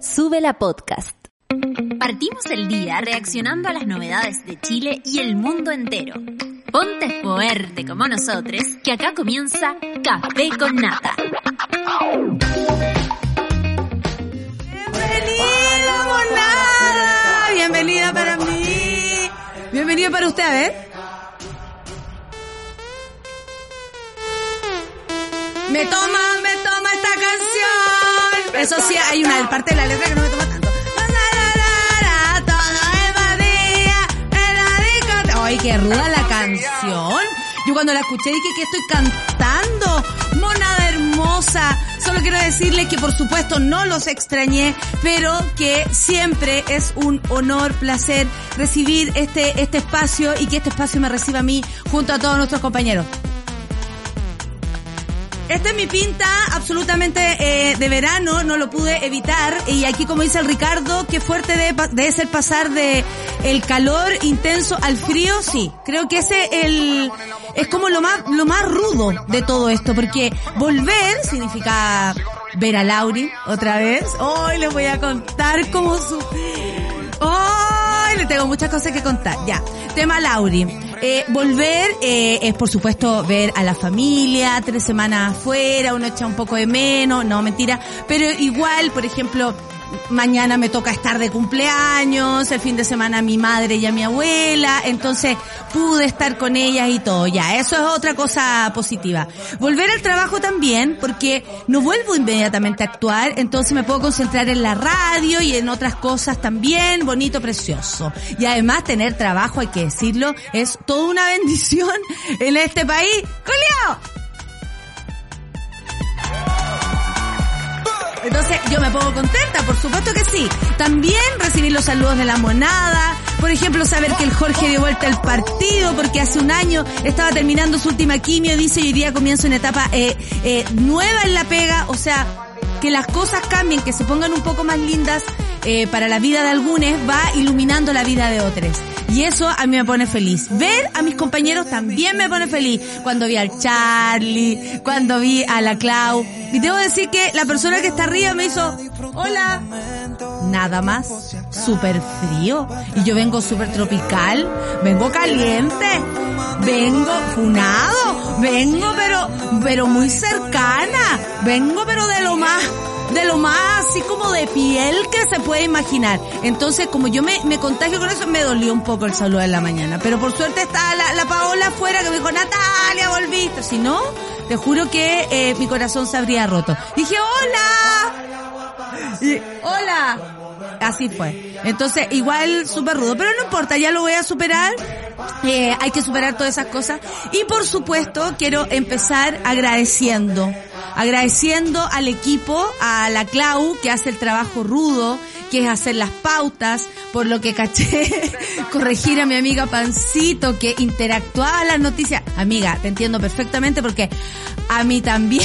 Sube la podcast. Partimos el día reaccionando a las novedades de Chile y el mundo entero. Ponte fuerte como nosotros, que acá comienza Café con Nata. Bienvenida, monada. Bienvenida para mí. Bienvenida para usted, a ver. Me toma, me toma esta canción. Eso sí, hay una parte de la letra que no me toma tanto. Ay, qué ruda la canción. Yo cuando la escuché dije que estoy cantando. Monada hermosa. Solo quiero decirles que por supuesto no los extrañé, pero que siempre es un honor, placer recibir este, este espacio y que este espacio me reciba a mí junto a todos nuestros compañeros. Esta es mi pinta absolutamente eh, de verano, no lo pude evitar. Y aquí, como dice el Ricardo, qué fuerte debe, debe, ser pasar de el calor intenso al frío. Sí, creo que ese el, es como lo más, lo más rudo de todo esto, porque volver significa ver a Lauri otra vez. Hoy les voy a contar cómo su... Hoy le tengo muchas cosas que contar. Ya, tema Lauri. Eh, volver eh, es por supuesto ver a la familia, tres semanas afuera, uno echa un poco de menos, no mentira, pero igual, por ejemplo, mañana me toca estar de cumpleaños, el fin de semana mi madre y a mi abuela, entonces pude estar con ellas y todo, ya, eso es otra cosa positiva. Volver al trabajo también, porque no vuelvo inmediatamente a actuar, entonces me puedo concentrar en la radio y en otras cosas también, bonito, precioso. Y además tener trabajo, hay que decirlo, es toda una bendición en este país. ¡Julio! Entonces yo me pongo contenta, por supuesto que sí. También recibir los saludos de la monada, por ejemplo saber que el Jorge dio vuelta al partido porque hace un año estaba terminando su última quimio, dice hoy día comienza una etapa eh, eh, nueva en la pega, o sea, que las cosas cambien, que se pongan un poco más lindas eh, para la vida de algunos, va iluminando la vida de otros. Y eso a mí me pone feliz. Ver a mis compañeros también me pone feliz. Cuando vi al Charlie, cuando vi a la Clau. Y debo decir que la persona que está arriba me hizo, hola. Nada más. Súper frío. Y yo vengo súper tropical. Vengo caliente. Vengo funado. Vengo pero, pero muy cercana. Vengo pero de lo más de lo más así como de piel que se puede imaginar. Entonces, como yo me, me contagio con eso, me dolió un poco el saludo de la mañana. Pero por suerte está la, la Paola afuera que me dijo, Natalia, volviste. Si no, te juro que eh, mi corazón se habría roto. Dije, hola. Hola. Así fue. Entonces, igual súper rudo. Pero no importa, ya lo voy a superar. Eh, hay que superar todas esas cosas. Y por supuesto, quiero empezar agradeciendo agradeciendo al equipo, a la Clau, que hace el trabajo rudo, que es hacer las pautas, por lo que caché, corregir a mi amiga Pancito, que interactuaba las noticias. Amiga, te entiendo perfectamente porque a mí también,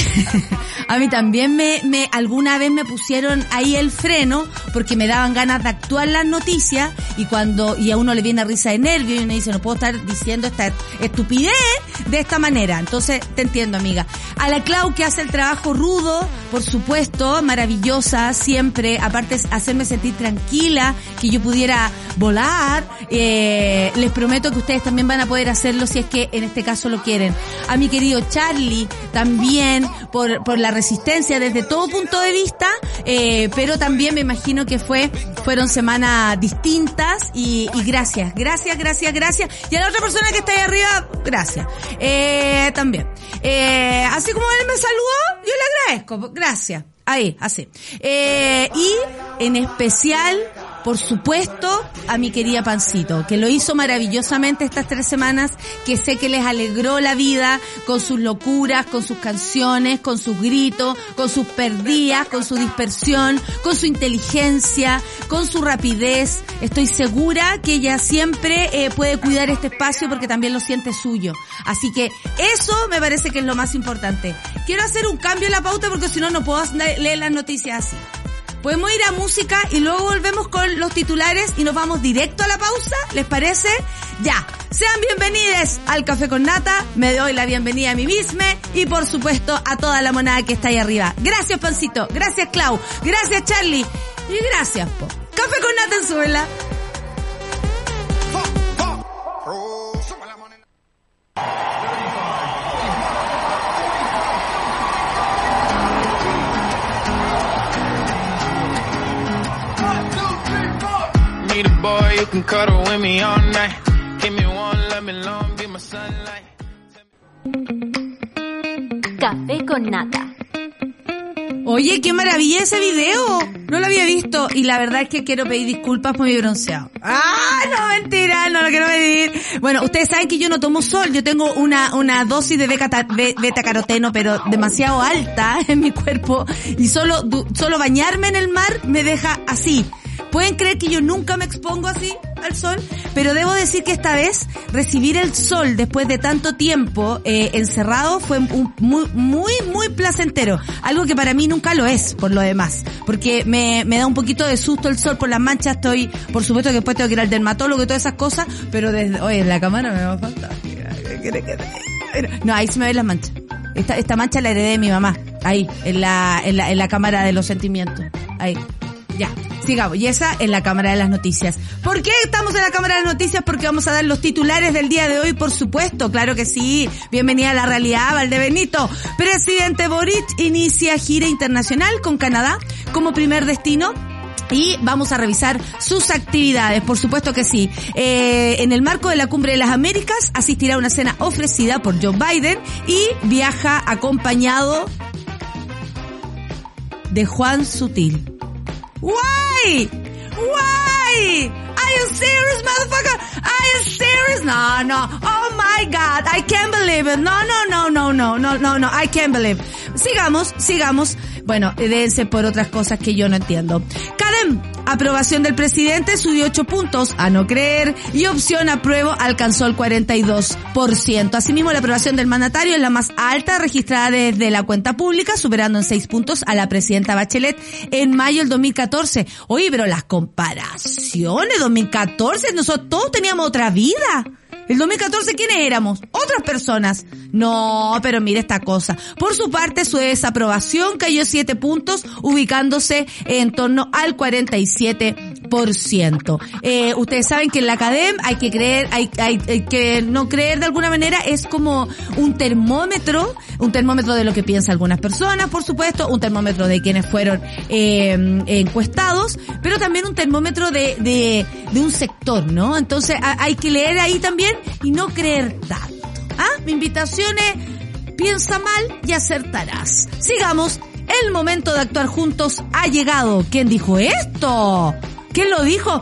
a mí también me, me, alguna vez me pusieron ahí el freno porque me daban ganas de actuar las noticias y cuando, y a uno le viene risa de nervio y uno dice, no puedo estar diciendo esta estupidez de esta manera. Entonces, te entiendo, amiga. A la Clau que hace el trabajo rudo, por supuesto, maravillosa, siempre, aparte hacerme sentir tranquila, que yo pudiera volar, eh, les prometo que ustedes también van a poder hacerlo si es que en este caso lo quieren. A mi querido Charlie, también por, por la resistencia desde todo punto de vista, eh, pero también me imagino que fue, fueron semanas distintas y, y gracias, gracias, gracias, gracias. Y a la otra persona que está ahí arriba, gracias. Eh, también. Eh, así como él me saludó, yo le agradezco, gracias. Ahí, así. Eh, y en especial, por supuesto, a mi querida Pancito, que lo hizo maravillosamente estas tres semanas, que sé que les alegró la vida con sus locuras, con sus canciones, con sus gritos, con sus perdidas, con su dispersión, con su inteligencia, con su rapidez. Estoy segura que ella siempre eh, puede cuidar este espacio porque también lo siente suyo. Así que eso me parece que es lo más importante. Quiero hacer un cambio en la pauta porque si no, no puedo leer las noticias así. Podemos ir a música y luego volvemos con los titulares y nos vamos directo a la pausa, ¿les parece? Ya, sean bienvenidos al Café con Nata, me doy la bienvenida a mí misma y por supuesto a toda la monada que está ahí arriba. Gracias Pancito, gracias Clau, gracias Charlie Y gracias, po. Café con nata en suela. Boy you can cuddle with me all night. Give me one, let me long, be my sunlight. Café con nata. Oye, qué maravilla ese video. No lo había visto y la verdad es que quiero pedir disculpas por mi bronceado. Ah, no, mentira, no lo quiero pedir. Bueno, ustedes saben que yo no tomo sol. Yo tengo una, una dosis de beta, beta caroteno, pero demasiado alta en mi cuerpo y solo, solo bañarme en el mar me deja así. Pueden creer que yo nunca me expongo así al sol, pero debo decir que esta vez recibir el sol después de tanto tiempo eh, encerrado fue un- muy, muy, muy placentero. Algo que para mí nunca lo es, por lo demás. Porque me, me da un poquito de susto el sol por las manchas. Estoy, por supuesto que después tengo que ir al dermatólogo y todas esas cosas, pero desde, oye, la cámara me va fantástica. ¿Qué quiere que te diga? No, ahí se me ven las manchas. Esta, esta mancha la heredé de mi mamá. Ahí, en la, en la, en la cámara de los sentimientos. Ahí. Ya, sigamos. Y esa en la Cámara de las Noticias. ¿Por qué estamos en la Cámara de las Noticias? Porque vamos a dar los titulares del día de hoy, por supuesto. Claro que sí. Bienvenida a la realidad, Valdebenito. Presidente Boric inicia gira internacional con Canadá como primer destino. Y vamos a revisar sus actividades, por supuesto que sí. Eh, en el marco de la Cumbre de las Américas asistirá a una cena ofrecida por Joe Biden y viaja acompañado de Juan Sutil. Why? Why? Are you serious, motherfucker? Are you serious? No, no. Oh my God, I can't believe it. No, no, no, no, no, no, no, no, I can't believe. Sigamos, sigamos. Bueno, dense por otras cosas que yo no entiendo. Aprobación del presidente subió 8 puntos a no creer y opción apruebo alcanzó el 42%. Asimismo, la aprobación del mandatario es la más alta registrada desde la cuenta pública, superando en 6 puntos a la presidenta Bachelet en mayo del 2014. Oye, pero las comparaciones, 2014, nosotros todos teníamos otra vida. El 2014, ¿quiénes éramos? Otras personas. No, pero mire esta cosa. Por su parte, su desaprobación cayó 7 puntos, ubicándose en torno al 47%. Eh, ustedes saben que en la academia hay que creer, hay, hay, hay que no creer de alguna manera, es como un termómetro, un termómetro de lo que piensan algunas personas, por supuesto, un termómetro de quienes fueron eh, encuestados, pero también un termómetro de, de, de un sector, ¿no? Entonces hay que leer ahí también y no creer tanto. ¿Ah? Mi invitación es, piensa mal y acertarás. Sigamos, el momento de actuar juntos ha llegado. ¿Quién dijo esto? ¿Quién lo dijo?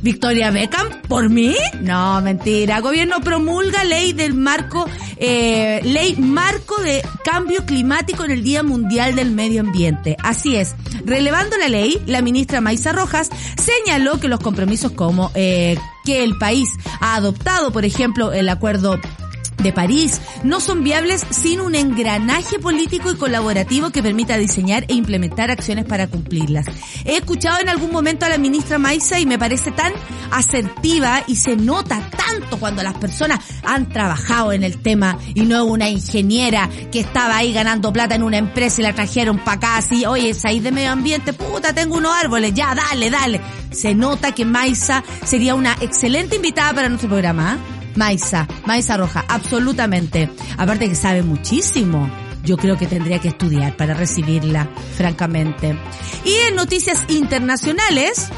Victoria Beckham, ¿por mí? No, mentira. Gobierno promulga ley del marco, eh, ley marco de cambio climático en el Día Mundial del Medio Ambiente. Así es. Relevando la ley, la ministra Maisa Rojas señaló que los compromisos como eh, que el país ha adoptado, por ejemplo, el acuerdo de París no son viables sin un engranaje político y colaborativo que permita diseñar e implementar acciones para cumplirlas. He escuchado en algún momento a la ministra Maisa y me parece tan asertiva y se nota tanto cuando las personas han trabajado en el tema y no una ingeniera que estaba ahí ganando plata en una empresa y la trajeron para acá así, oye, es ahí de medio ambiente, puta, tengo unos árboles, ya, dale, dale. Se nota que Maisa sería una excelente invitada para nuestro programa, ¿ah? Maisa, Maisa Roja, absolutamente. Aparte que sabe muchísimo. Yo creo que tendría que estudiar para recibirla, francamente. Y en noticias internacionales,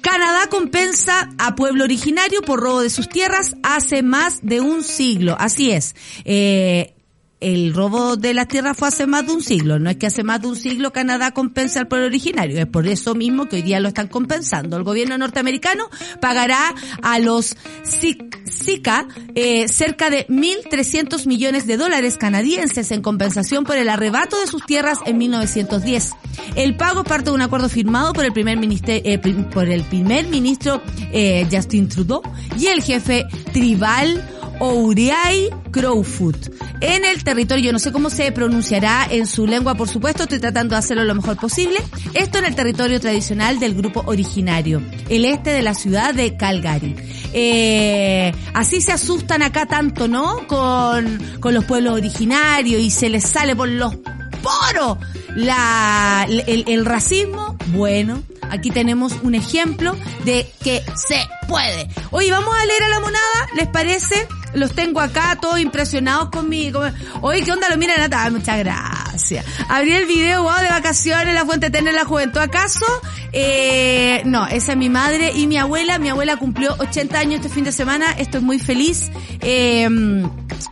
Canadá compensa a pueblo originario por robo de sus tierras hace más de un siglo. Así es. Eh, el robo de las tierras fue hace más de un siglo. No es que hace más de un siglo Canadá compensa al pueblo originario. Es por eso mismo que hoy día lo están compensando. El gobierno norteamericano pagará a los Zika eh, cerca de 1.300 millones de dólares canadienses en compensación por el arrebato de sus tierras en 1910. El pago parte de un acuerdo firmado por el primer ministro, eh, por el primer ministro eh, Justin Trudeau y el jefe tribal Ouriai Crowfoot. En el territorio, yo no sé cómo se pronunciará en su lengua, por supuesto, estoy tratando de hacerlo lo mejor posible. Esto en el territorio tradicional del grupo originario, el este de la ciudad de Calgary. Eh, así se asustan acá tanto, ¿no? Con, con los pueblos originarios y se les sale por los poro la, el, el racismo, bueno, aquí tenemos un ejemplo de que se puede. Oye, vamos a leer a la monada, ¿les parece? Los tengo acá todos impresionados conmigo. Oye, ¿qué onda? Lo miran Nata. Muchas gracias. Abrí el video, wow, de vacaciones, la fuente eterna en la juventud. ¿Acaso? Eh, no, esa es mi madre y mi abuela. Mi abuela cumplió 80 años este fin de semana. Estoy muy feliz. Eh,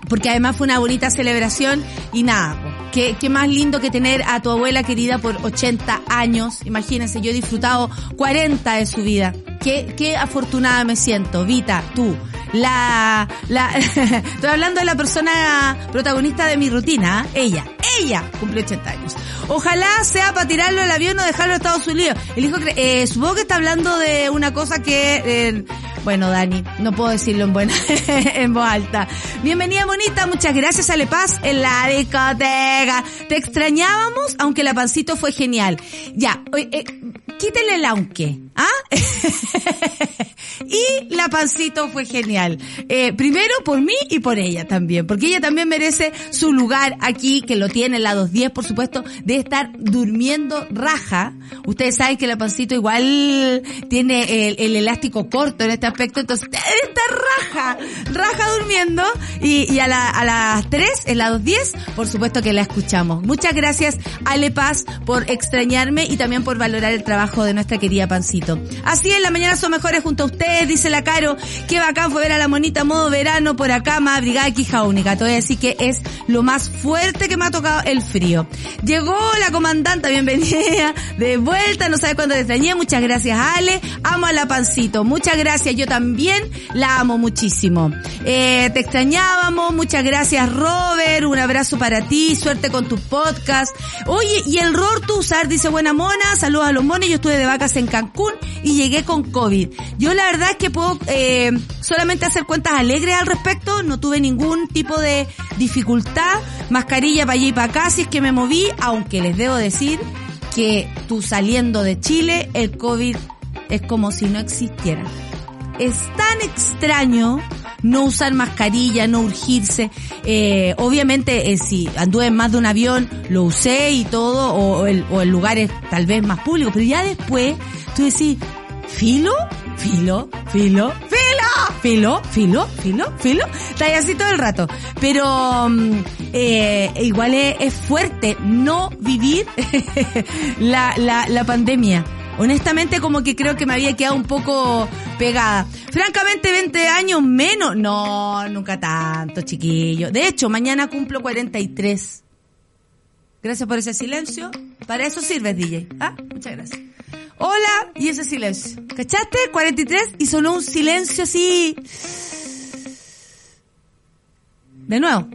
porque además fue una bonita celebración y nada, Qué, más lindo que tener a tu abuela querida por 80 años. Imagínense, yo he disfrutado 40 de su vida. Qué, qué afortunada me siento. Vita, tú. La, la, estoy hablando de la persona protagonista de mi rutina, ¿eh? ella, ella cumple 80 años. Ojalá sea para tirarlo al avión o dejarlo a Estados Unidos. El hijo, eh, supongo que está hablando de una cosa que, eh, bueno, Dani, no puedo decirlo en buena, en voz alta. Bienvenida, bonita, muchas gracias, Ale Paz, en la discoteca. Te extrañábamos, aunque la pancito fue genial. Ya, eh, quítele el aunque, ¿ah? y la pancito fue genial. Eh, primero por mí y por ella también, porque ella también merece su lugar aquí, que lo tiene en la 210, por supuesto, de estar durmiendo raja. Ustedes saben que la pancito igual tiene el, el elástico corto en este aspecto, entonces estar raja, raja durmiendo, y, y a, la, a las 3, en la 210, por supuesto que la escuchamos. Muchas gracias, Ale Paz, por extrañarme y también por valorar el trabajo de nuestra querida Pancito. Así es, la mañana son mejores junto a ustedes, dice la Caro. Qué bacán fue ver a la monita modo verano por acá, más brigada quija única. Te voy a decir que es lo más fuerte que me ha tocado el frío. Llegó la comandanta, bienvenida, de vuelta, no sabe cuándo te extrañé. Muchas gracias, Ale. Amo a la Pancito. Muchas gracias, yo también la amo muchísimo. Eh, te extrañábamos, muchas gracias, Robert. Un abrazo para ti, suerte con tu podcast. Oye, y el Ror Tuzar dice, buena mona, saludos a los mones, yo estuve de vacas en Cancún y llegué con COVID. Yo la verdad es que puedo eh, solamente hacer cuentas alegres al respecto, no tuve ningún tipo de dificultad, mascarilla para allá y para acá, si es que me moví, aunque les debo decir que tú saliendo de Chile, el COVID es como si no existiera. Es tan extraño no usar mascarilla, no urgirse. Eh, obviamente, eh, si anduve en más de un avión, lo usé y todo, o, el, o en lugares tal vez más públicos, pero ya después tú decís, ¿filo? ¿Filo? ¿Filo? ¿Filo? ¿Filo? ¿Filo? ¿Filo? ¿Filo? Está así todo el rato. Pero eh, igual es, es, fuerte no vivir la, la, la pandemia honestamente como que creo que me había quedado un poco pegada. Francamente, 20 años menos. No, nunca tanto, chiquillo. De hecho, mañana cumplo 43. Gracias por ese silencio. Para eso sirves, DJ. Ah, muchas gracias. Hola, y ese silencio. ¿Cachaste? 43 y sonó un silencio así. De nuevo.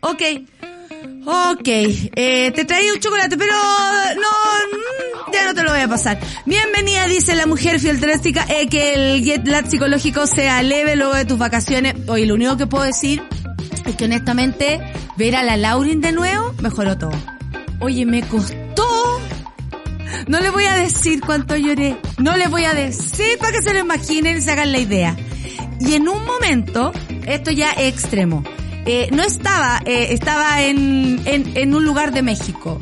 Ok. Ok, eh, te traí un chocolate, pero no, ya no te lo voy a pasar. Bienvenida, dice la mujer fieltrística, eh, que el jet lag psicológico sea leve luego de tus vacaciones. Oye, lo único que puedo decir es que honestamente, ver a la Laurin de nuevo mejoró todo. Oye, me costó. No le voy a decir cuánto lloré. No le voy a decir para que se lo imaginen y se hagan la idea. Y en un momento, esto ya es extremo eh, no estaba, eh, estaba en, en, en, un lugar de México.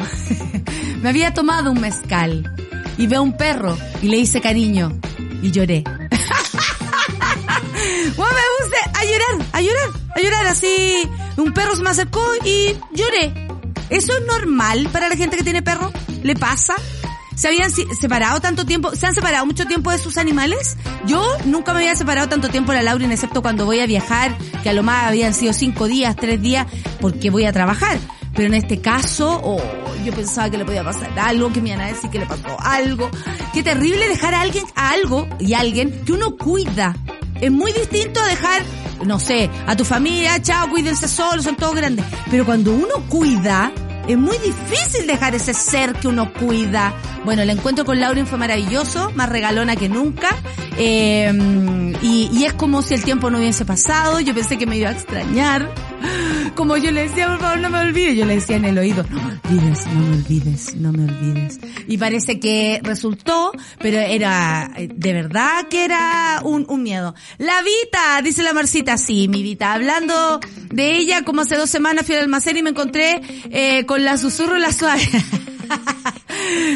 me había tomado un mezcal y veo un perro y le hice cariño y lloré. bueno, me puse a llorar, a llorar, a llorar así. Un perro se me acercó y lloré. ¿Eso es normal para la gente que tiene perro? ¿Le pasa? ¿Se habían separado tanto tiempo? ¿Se han separado mucho tiempo de sus animales? Yo nunca me había separado tanto tiempo de la excepto cuando voy a viajar, que a lo más habían sido cinco días, tres días, porque voy a trabajar. Pero en este caso, oh, yo pensaba que le podía pasar algo, que me iban a decir que le pasó algo. Qué terrible dejar a alguien, a algo y a alguien que uno cuida. Es muy distinto a dejar, no sé, a tu familia, chao, cuídense solos, son todos grandes. Pero cuando uno cuida, es muy difícil dejar ese ser que uno cuida. Bueno, el encuentro con Lauren fue maravilloso, más regalona que nunca. Eh, y, y, es como si el tiempo no hubiese pasado. Yo pensé que me iba a extrañar. Como yo le decía, por favor, no me olvides. Yo le decía en el oído, no me olvides, no me olvides, no me olvides. Y parece que resultó, pero era, eh, de verdad que era un, un miedo. La Vita, dice la Marcita, sí, mi Vita. Hablando de ella, como hace dos semanas fui al almacén y me encontré eh, con la susurro y la suave.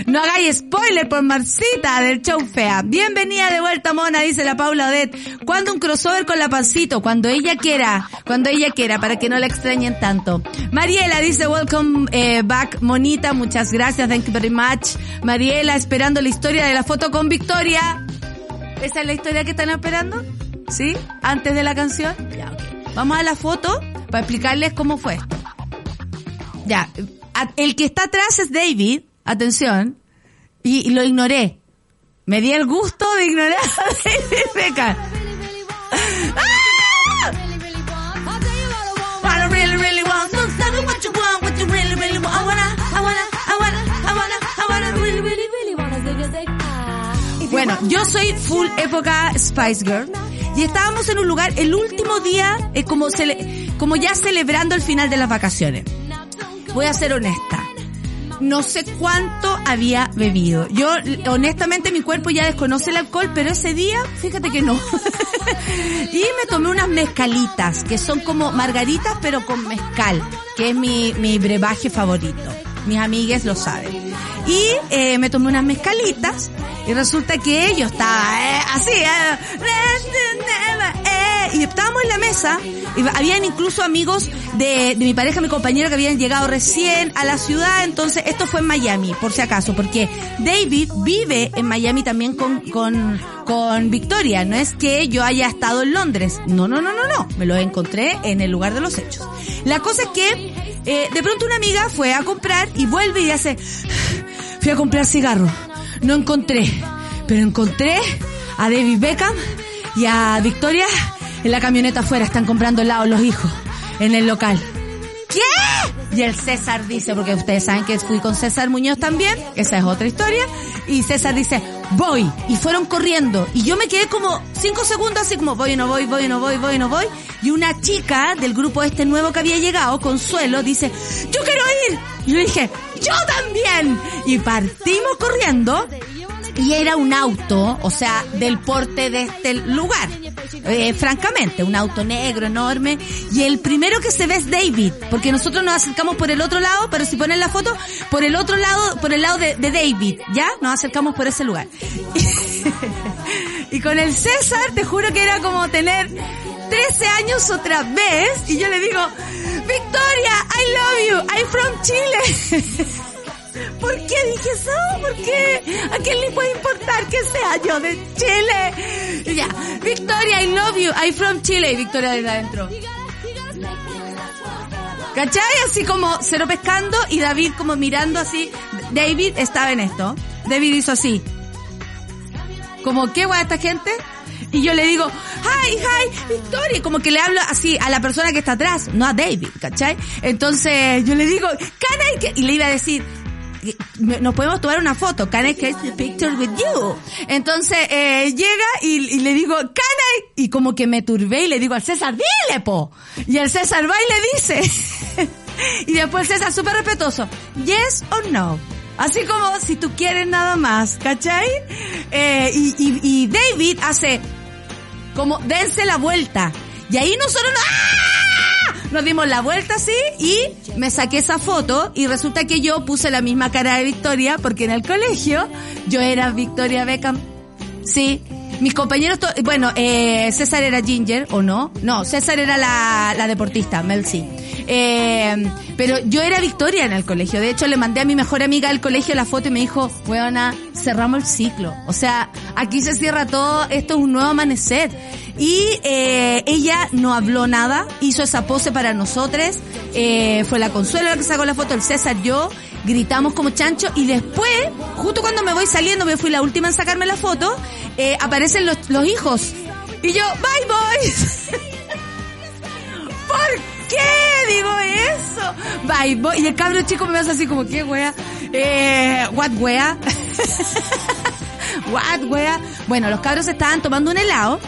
No hagáis spoiler por Marcita del show fea. Bienvenida de vuelta, mona, dice la Paula Odet. ¿Cuándo un crossover con la pancito? Cuando ella quiera, cuando ella quiera, para que no la extrañen tanto. Mariela dice, welcome eh, back, monita, muchas gracias, thank you very much. Mariela, esperando la historia de la foto con Victoria. ¿Esa es la historia que están esperando? ¿Sí? Antes de la canción. Ya, ok. Vamos a la foto para explicarles cómo fue. Ya, a- el que está atrás es David, atención, y, y lo ignoré. Me di el gusto de ignorar a David Beckham. Bueno, yo soy full época Spice Girl y estábamos en un lugar el último día, eh, como, cele- como ya celebrando el final de las vacaciones. Voy a ser honesta. No sé cuánto había bebido. Yo, honestamente, mi cuerpo ya desconoce el alcohol, pero ese día, fíjate que no. y me tomé unas mezcalitas, que son como margaritas, pero con mezcal, que es mi, mi brebaje favorito. Mis amigues lo saben. Y eh, me tomé unas mezcalitas, y resulta que yo estaba eh, así, eh, y estábamos en la mesa, y habían incluso amigos de, de mi pareja, mi compañero que habían llegado recién a la ciudad, entonces esto fue en Miami, por si acaso, porque David vive en Miami también con, con, con Victoria, no es que yo haya estado en Londres, no, no, no, no, no, me lo encontré en el lugar de los hechos. La cosa es que eh, de pronto una amiga fue a comprar y vuelve y hace, fui a comprar cigarros, no encontré, pero encontré a David Beckham y a Victoria en la camioneta afuera, están comprando helado los hijos en el local. ¿Qué? Y el César dice, porque ustedes saben que fui con César Muñoz también, esa es otra historia, y César dice, voy, y fueron corriendo, y yo me quedé como cinco segundos así como, voy no voy, voy no voy, voy no voy, y una chica del grupo este nuevo que había llegado, Consuelo, dice, yo quiero ir, y yo dije, yo también, y partimos corriendo, y era un auto, o sea, del porte de este lugar. Eh, francamente, un auto negro enorme. Y el primero que se ve es David, porque nosotros nos acercamos por el otro lado, pero si ponen la foto, por el otro lado, por el lado de, de David, ¿ya? Nos acercamos por ese lugar. y con el César, te juro que era como tener 13 años otra vez, y yo le digo, Victoria, I love you, I'm from Chile. ¿Por qué dije eso? ¿Por qué? ¿A quién le puede importar que sea yo de Chile? Ya, Victoria, I love you, I'm from Chile. Victoria desde adentro. ¿Cachai? Así como cero pescando y David como mirando así. David estaba en esto. David hizo así. Como, ¿qué guay esta gente? Y yo le digo, hi, hi, Victoria, como que le hablo así a la persona que está atrás, no a David, ¿cachai? Entonces yo le digo, can I get-" y le iba a decir, nos podemos tomar una foto, can I get the picture with you? Entonces eh, llega y, le digo, can I, y como que me turbé y le digo al César, dile po, y el César va y le dice, y después César súper respetuoso, yes or no. Así como si tú quieres nada más, ¿cachai? Eh, y, y, y David hace como dense la vuelta. Y ahí nosotros nos, ¡ah! Nos dimos la vuelta así y me saqué esa foto y resulta que yo puse la misma cara de Victoria porque en el colegio yo era Victoria Beckham. Sí. Mis compañeros, bueno, eh, César era Ginger, ¿o no? No, César era la, la deportista, Mel. Eh, pero yo era Victoria en el colegio. De hecho, le mandé a mi mejor amiga del colegio la foto y me dijo, weona, cerramos el ciclo. O sea, aquí se cierra todo, esto es un nuevo amanecer. Y eh, ella no habló nada, hizo esa pose para nosotros. Eh, fue la Consuelo la que sacó la foto, el César, yo. Gritamos como chancho y después, justo cuando me voy saliendo, me fui la última en sacarme la foto, eh, aparecen los, los hijos. Y yo, bye boys. ¿Por qué digo eso? Bye boy. Y el cabro chico me hace así como, ¿qué wea? Eh, what wea? what wea? Bueno, los cabros estaban tomando un helado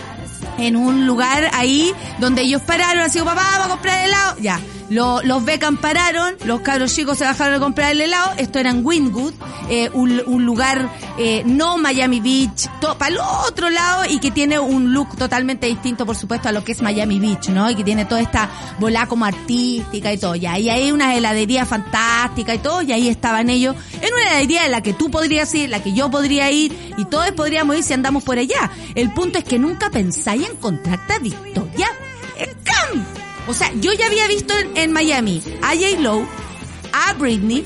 en un lugar ahí donde ellos pararon, así, papá, vamos a comprar helado, ya. Lo- los Beckham pararon, los cabros chicos se bajaron a comprar el helado, esto era en Wynwood, eh, un, un lugar eh, no Miami Beach, para el otro lado y que tiene un look totalmente distinto, por supuesto, a lo que es Miami Beach, ¿no? Y que tiene toda esta bola como artística y todo, ya. Y hay una heladería fantástica y todo, y ahí estaban ellos en una heladería en la que tú podrías ir, la que yo podría ir, y todos podríamos ir si andamos por allá. El punto es que nunca pensáis en contratar Victoria. O sea, yo ya había visto en, en Miami a J. Lowe, a Britney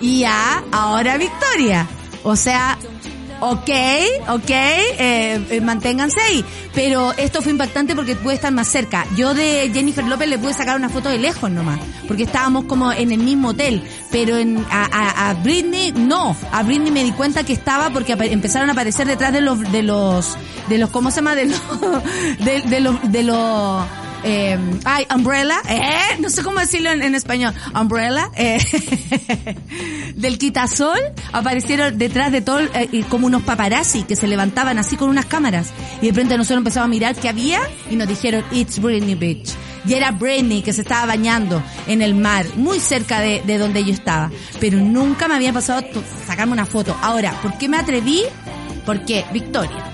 y a ahora Victoria. O sea, ok, ok, eh, eh, manténganse ahí. Pero esto fue impactante porque pude estar más cerca. Yo de Jennifer López le pude sacar una foto de lejos nomás, porque estábamos como en el mismo hotel. Pero en, a, Britney, no. A Britney me di cuenta que estaba porque empezaron a aparecer detrás de los, de los, de los, ¿cómo se llama? De los, de los, de los, eh, ay, umbrella, eh, no sé cómo decirlo en, en español, umbrella, eh, del quitasol, aparecieron detrás de todo, eh, como unos paparazzi que se levantaban así con unas cámaras, y de repente nosotros empezamos a mirar qué había, y nos dijeron, it's Britney Beach. Y era Britney que se estaba bañando en el mar, muy cerca de, de donde yo estaba. Pero nunca me había pasado sacarme una foto. Ahora, ¿por qué me atreví? Porque Victoria.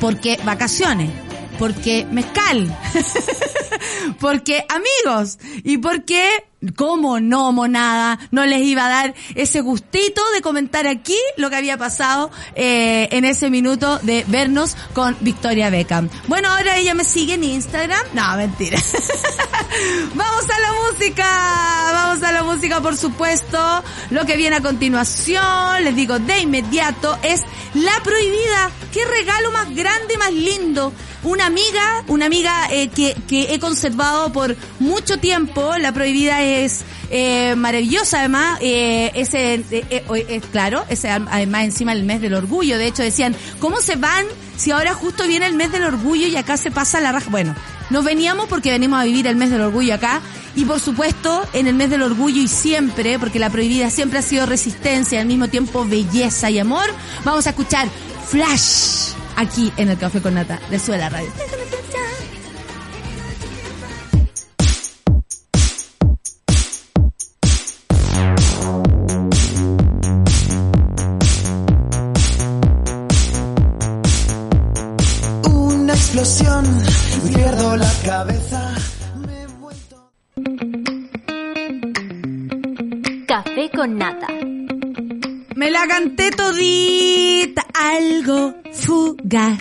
Porque vacaciones. Porque mezcal. porque amigos. Y porque, como no, monada, no les iba a dar ese gustito de comentar aquí lo que había pasado eh, en ese minuto de vernos con Victoria Beckham. Bueno, ahora ella me sigue en Instagram. No, mentira. Vamos a la música, vamos a la música por supuesto. Lo que viene a continuación, les digo de inmediato, es La Prohibida. Qué regalo más grande, más lindo. Una amiga, una amiga eh, que, que he conservado por mucho tiempo. La Prohibida es eh, maravillosa además. Eh, ese, eh, eh, claro, es además encima el mes del orgullo. De hecho decían, ¿cómo se van si ahora justo viene el mes del orgullo y acá se pasa la raja? Bueno, nos veníamos porque venimos a vivir el mes del orgullo acá y por supuesto en el mes del orgullo y siempre, porque la prohibida siempre ha sido resistencia y al mismo tiempo belleza y amor, vamos a escuchar Flash aquí en el Café con Nata de Suela Radio. Explosión, pierdo la cabeza. Me he vuelto. Café con nata. Me la canté todita, algo fugaz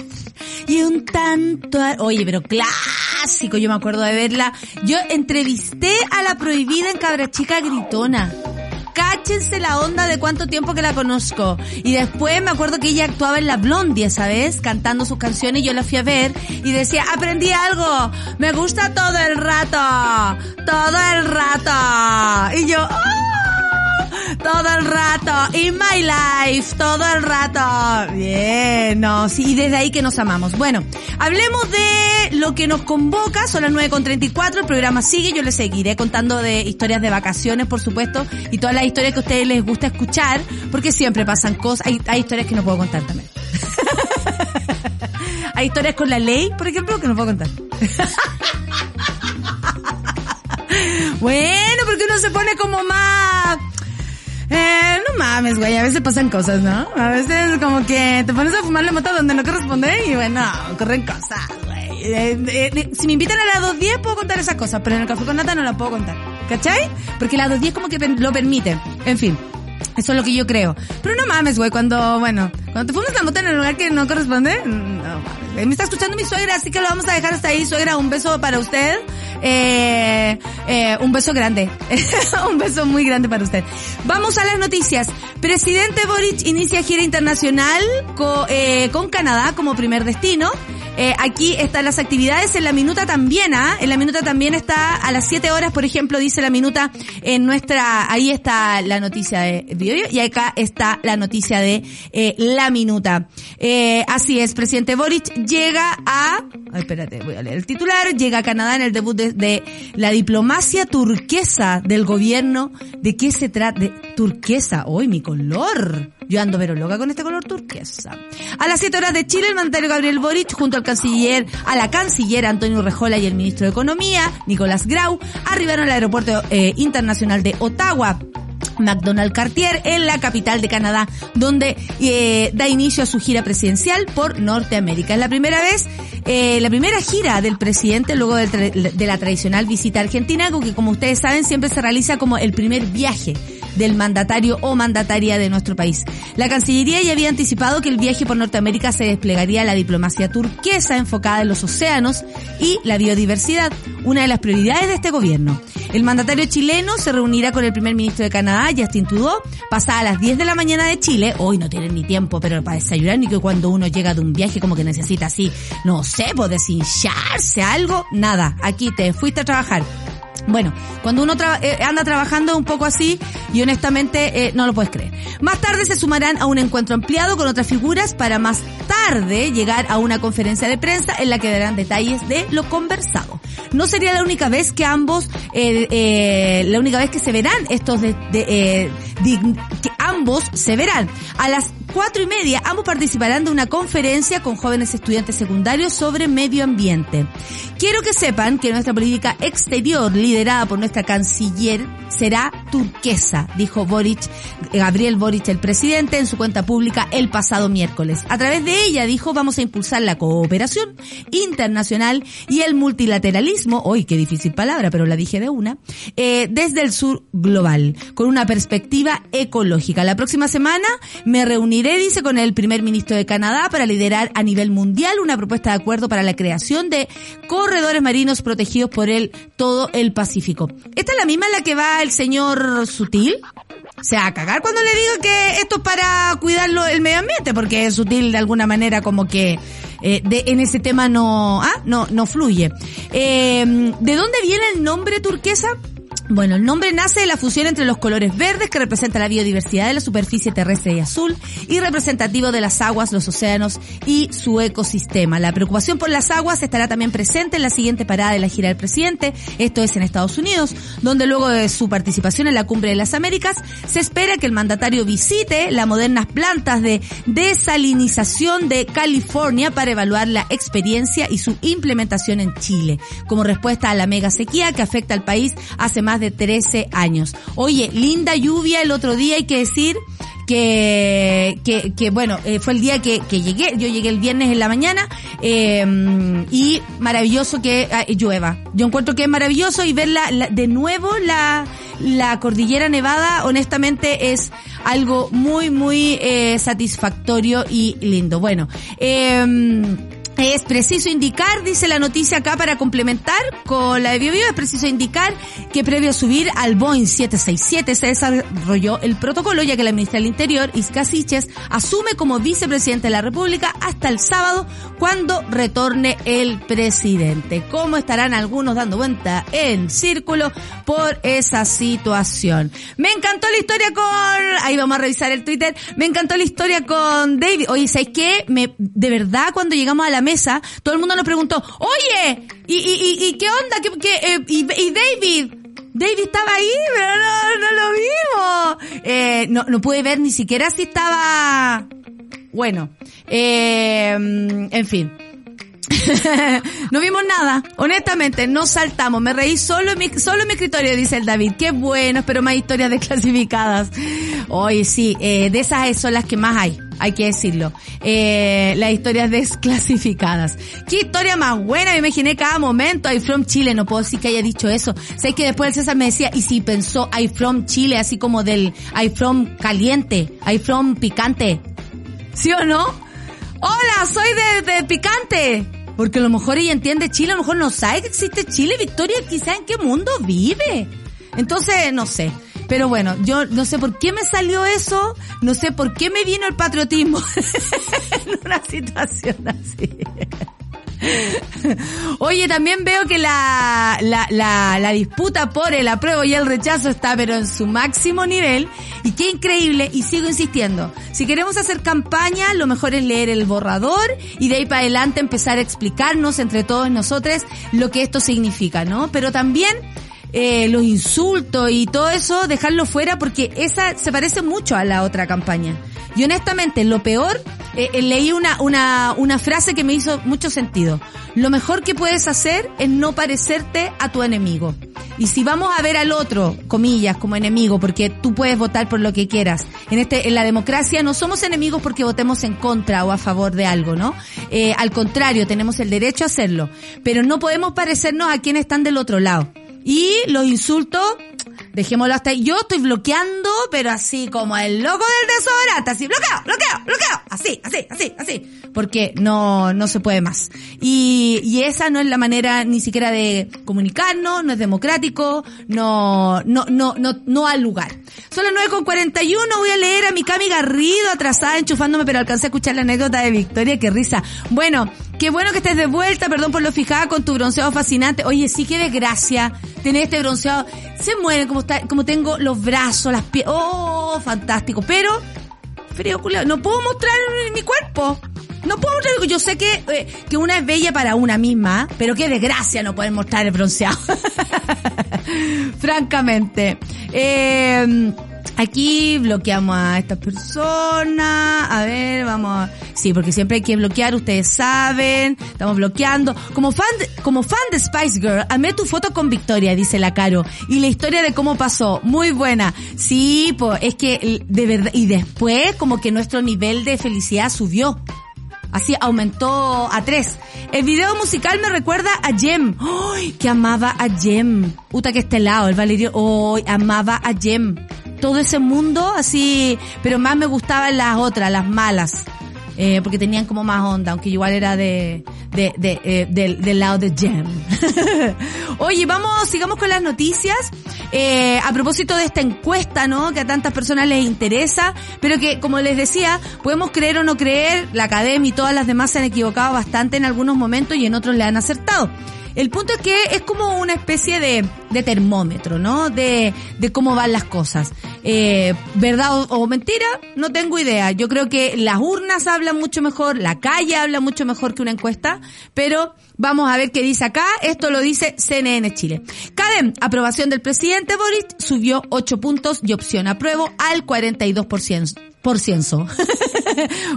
y un tanto... a- Oye, pero clásico, yo me acuerdo de verla. Yo entrevisté a la prohibida en Cabra Chica Gritona. Cáchense la onda de cuánto tiempo que la conozco. Y después me acuerdo que ella actuaba en La Blondie, ¿sabes? Cantando sus canciones y yo la fui a ver y decía, aprendí algo, me gusta todo el rato, todo el rato. Y yo, ¡ah! Todo el rato, in my life, todo el rato. Bien, no, sí, y desde ahí que nos amamos. Bueno, hablemos de lo que nos convoca, son las 9.34, el programa sigue, yo les seguiré contando de historias de vacaciones, por supuesto, y todas las historias que a ustedes les gusta escuchar, porque siempre pasan cosas, hay, hay historias que no puedo contar también. hay historias con la ley, por ejemplo, que no puedo contar. bueno, porque uno se pone como más... Eh, no mames, güey, a veces pasan cosas, ¿no? A veces como que te pones a fumar la mota donde no corresponde y bueno, ocurren cosas, güey. Eh, eh, eh, si me invitan a las 2.10 puedo contar esas cosas, pero en el café con nata no las puedo contar. ¿Cachai? Porque las 2.10 como que lo permiten. En fin. Eso es lo que yo creo. Pero no mames, güey, cuando, bueno, cuando te fumas la mota en el lugar que no corresponde, no mames. Güey. Me está escuchando mi suegra, así que lo vamos a dejar hasta ahí. Suegra, un beso para usted. Eh, eh, un beso grande. un beso muy grande para usted. Vamos a las noticias. Presidente Boric inicia gira internacional co- eh, con Canadá como primer destino. Eh, aquí están las actividades en la minuta también, ¿ah? En la minuta también está a las 7 horas, por ejemplo, dice la minuta en nuestra, ahí está la noticia de Diario y acá está la noticia de eh, la minuta. Eh, así es, presidente Boric llega a, ay, espérate, voy a leer el titular, llega a Canadá en el debut de, de la diplomacia turquesa del gobierno. ¿De qué se trata? Turquesa, hoy mi color. Yo ando pero con este color turquesa. A las 7 horas de Chile, el mandatario Gabriel Boric, junto al canciller, a la canciller Antonio Rejola y el ministro de Economía, Nicolás Grau, arribaron al aeropuerto eh, internacional de Ottawa. McDonald Cartier en la capital de Canadá, donde eh, da inicio a su gira presidencial por Norteamérica. Es la primera vez, eh, la primera gira del presidente luego de, la tradicional visita a Argentina, que como ustedes saben siempre se realiza como el primer viaje del mandatario o mandataria de nuestro país. La Cancillería ya había anticipado que el viaje por Norteamérica se desplegaría la diplomacia turquesa enfocada en los océanos y la biodiversidad, una de las prioridades de este gobierno. El mandatario chileno se reunirá con el primer ministro de Canadá, Justin Trudeau, pasada a las 10 de la mañana de Chile. Hoy no tienen ni tiempo, pero para desayunar ni que cuando uno llega de un viaje como que necesita así, no sé, pues deshincharse algo, nada. Aquí te fuiste a trabajar. Bueno, cuando uno tra- eh, anda trabajando un poco así y honestamente eh, no lo puedes creer. Más tarde se sumarán a un encuentro ampliado con otras figuras para más tarde llegar a una conferencia de prensa en la que darán detalles de lo conversado. No sería la única vez que ambos, eh, eh, la única vez que se verán estos de, de, eh, dign- que ambos se verán. A las cuatro y media ambos participarán de una conferencia con jóvenes estudiantes secundarios sobre medio ambiente. Quiero que sepan que nuestra política exterior, liderada por nuestra canciller, será turquesa, dijo Boric, Gabriel Boric, el presidente, en su cuenta pública el pasado miércoles. A través de ella, dijo, vamos a impulsar la cooperación internacional y el multilateralismo, hoy qué difícil palabra, pero la dije de una, eh, desde el sur global, con una perspectiva ecológica. La próxima semana me reuniré, dice, con el primer ministro de Canadá para liderar a nivel mundial una propuesta de acuerdo para la creación de corredores marinos protegidos por el todo el Pacífico. ¿Esta es la misma en la que va el señor Sutil? Se va a cagar cuando le digo que esto es para cuidarlo el medio ambiente, porque Sutil de alguna manera como que eh, de, en ese tema no, ah, no, no fluye. Eh, ¿De dónde viene el nombre turquesa? Bueno, el nombre nace de la fusión entre los colores verdes que representa la biodiversidad de la superficie terrestre y azul y representativo de las aguas, los océanos y su ecosistema. La preocupación por las aguas estará también presente en la siguiente parada de la gira del presidente, esto es en Estados Unidos, donde luego de su participación en la Cumbre de las Américas se espera que el mandatario visite las modernas plantas de desalinización de California para evaluar la experiencia y su implementación en Chile, como respuesta a la mega sequía que afecta al país hace más de 13 años. Oye, linda lluvia el otro día, hay que decir que, que, que bueno, eh, fue el día que, que llegué, yo llegué el viernes en la mañana, eh, y maravilloso que ah, llueva. Yo encuentro que es maravilloso y ver la, la- de nuevo la, la cordillera nevada, honestamente es algo muy, muy eh, satisfactorio y lindo. Bueno, eh, es preciso indicar, dice la noticia acá para complementar con la de BioBio, es preciso indicar que previo a subir al Boeing 767 se desarrolló el protocolo ya que la ministra del Interior, Isca Siches, asume como vicepresidente de la República hasta el sábado cuando retorne el presidente. ¿Cómo estarán algunos dando vuelta en círculo por esa situación? Me encantó la historia con... Ahí vamos a revisar el Twitter. Me encantó la historia con David. Oye, ¿sabes qué? De verdad, cuando llegamos a la todo el mundo nos preguntó, oye, ¿y, y, qué onda? ¿Qué, eh, y, David? David estaba ahí, pero no, no lo vimos. Eh, no, no pude ver ni siquiera si estaba... Bueno, eh, en fin. no vimos nada, honestamente, no saltamos, me reí solo en mi, solo en mi escritorio, dice el David, qué bueno, pero más historias desclasificadas. Oye, sí, eh, de esas son las que más hay, hay que decirlo. Eh, las historias desclasificadas. Qué historia más buena, me imaginé cada momento, I from Chile, no puedo decir que haya dicho eso. Sé que después el César me decía, y si pensó I from Chile, así como del I from caliente, I from picante. ¿Sí o no? Hola, soy de, de picante. Porque a lo mejor ella entiende Chile, a lo mejor no sabe que existe Chile. Victoria quizá en qué mundo vive. Entonces, no sé. Pero bueno, yo no sé por qué me salió eso, no sé por qué me vino el patriotismo en una situación así. Oye, también veo que la, la, la, la disputa por el apruebo y el rechazo está pero en su máximo nivel. Y qué increíble, y sigo insistiendo, si queremos hacer campaña, lo mejor es leer el borrador y de ahí para adelante empezar a explicarnos entre todos nosotros lo que esto significa, ¿no? Pero también eh, los insultos y todo eso, dejarlo fuera porque esa se parece mucho a la otra campaña. Y honestamente, lo peor, eh, eh, leí una, una, una frase que me hizo mucho sentido. Lo mejor que puedes hacer es no parecerte a tu enemigo. Y si vamos a ver al otro, comillas, como enemigo, porque tú puedes votar por lo que quieras. En este, en la democracia no somos enemigos porque votemos en contra o a favor de algo, ¿no? Eh, al contrario, tenemos el derecho a hacerlo. Pero no podemos parecernos a quienes están del otro lado. Y los insultos, dejémoslo hasta ahí. Yo estoy bloqueando, pero así como el loco del desodorante, así, bloqueo, bloqueo, bloqueo, así, así, así, así. Porque no, no se puede más. Y, y esa no es la manera ni siquiera de comunicarnos, no es democrático, no, no, no, no, no al lugar. Son las 9 con 41, voy a leer a mi Cami Garrido atrasada enchufándome, pero alcancé a escuchar la anécdota de Victoria, qué risa. Bueno, qué bueno que estés de vuelta, perdón por lo fijada con tu bronceado fascinante. Oye, sí, qué desgracia tener este bronceado. Se mueren como como tengo los brazos, las piernas. Oh, fantástico. Pero, frío culiao, no puedo mostrar mi cuerpo. No puedo mostrar, yo sé que, eh, que una es bella para una misma, pero qué desgracia no poder mostrar el bronceado. Francamente. Eh, Aquí bloqueamos a estas personas. A ver, vamos. a- Sí, porque siempre hay que bloquear, ustedes saben. Estamos bloqueando. Como fan, de, como fan de Spice Girl, amé tu foto con Victoria, dice la Caro. Y la historia de cómo pasó, muy buena. Sí, pues es que de verdad. Y después, como que nuestro nivel de felicidad subió. Así aumentó a tres. El video musical me recuerda a Jem. ¡Ay! que amaba a Jem. Uta que este lado, el Valerio. ¡Ay! amaba a Jem. Todo ese mundo así, pero más me gustaban las otras, las malas. Eh, porque tenían como más onda, aunque igual era de, de, de, eh, del, del lado de Jem. Oye, vamos, sigamos con las noticias. Eh, a propósito de esta encuesta, ¿no? Que a tantas personas les interesa, pero que, como les decía, podemos creer o no creer, la academia y todas las demás se han equivocado bastante en algunos momentos y en otros le han acertado. El punto es que es como una especie de, de termómetro, ¿no? De, de cómo van las cosas. Eh, ¿Verdad o, mentira? No tengo idea. Yo creo que las urnas hablan mucho mejor, la calle habla mucho mejor que una encuesta, pero vamos a ver qué dice acá. Esto lo dice CNN Chile. CADEM, aprobación del presidente Boris, subió 8 puntos y opción apruebo al 42%. Por ciento.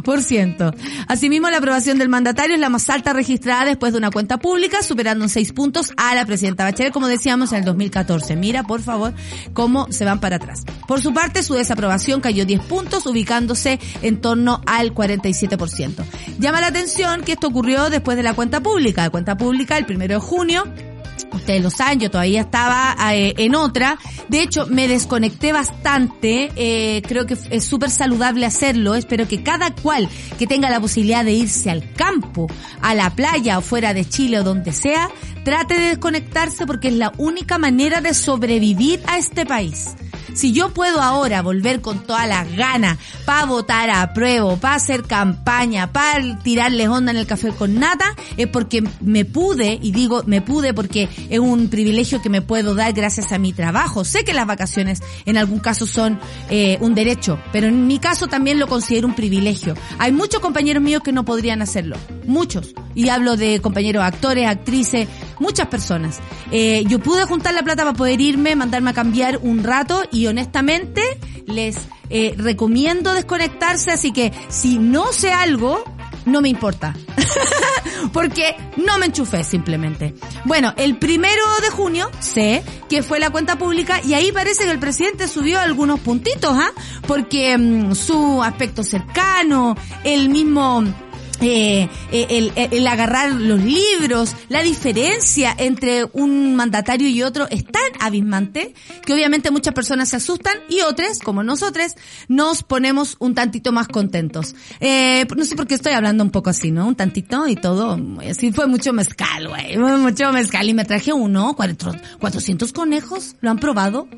por ciento. Asimismo, la aprobación del mandatario es la más alta registrada después de una cuenta pública, superando en seis puntos a la presidenta Bachelet, como decíamos, en el 2014. Mira, por favor, cómo se van para atrás. Por su parte, su desaprobación cayó 10 puntos, ubicándose en torno al 47%. Llama la atención que esto ocurrió después de la cuenta pública. La cuenta pública, el primero de junio, Ustedes lo saben, yo todavía estaba eh, en otra. De hecho, me desconecté bastante. Eh, creo que es súper saludable hacerlo. Espero que cada cual que tenga la posibilidad de irse al campo, a la playa o fuera de Chile o donde sea, trate de desconectarse porque es la única manera de sobrevivir a este país. Si yo puedo ahora volver con todas las ganas para votar a prueba, para hacer campaña, para tirarles onda en el café con nata, es porque me pude, y digo me pude porque es un privilegio que me puedo dar gracias a mi trabajo. Sé que las vacaciones en algún caso son eh, un derecho, pero en mi caso también lo considero un privilegio. Hay muchos compañeros míos que no podrían hacerlo, muchos. Y hablo de compañeros actores, actrices, muchas personas. Eh, yo pude juntar la plata para poder irme, mandarme a cambiar un rato y honestamente les eh, recomiendo desconectarse, así que si no sé algo, no me importa. Porque no me enchufé simplemente. Bueno, el primero de junio sé que fue la cuenta pública y ahí parece que el presidente subió algunos puntitos, ¿ah? Porque mm, su aspecto cercano, el mismo eh, eh, el, el- el agarrar los libros, la diferencia entre un mandatario y otro es tan abismante que obviamente muchas personas se asustan y otras, como nosotros, nos ponemos un tantito más contentos. Eh, no sé por qué estoy hablando un poco así, ¿no? Un tantito y todo. Así fue mucho mezcal, güey. Mucho mezcal y me traje uno, cuatro- 400 conejos. ¿Lo han probado?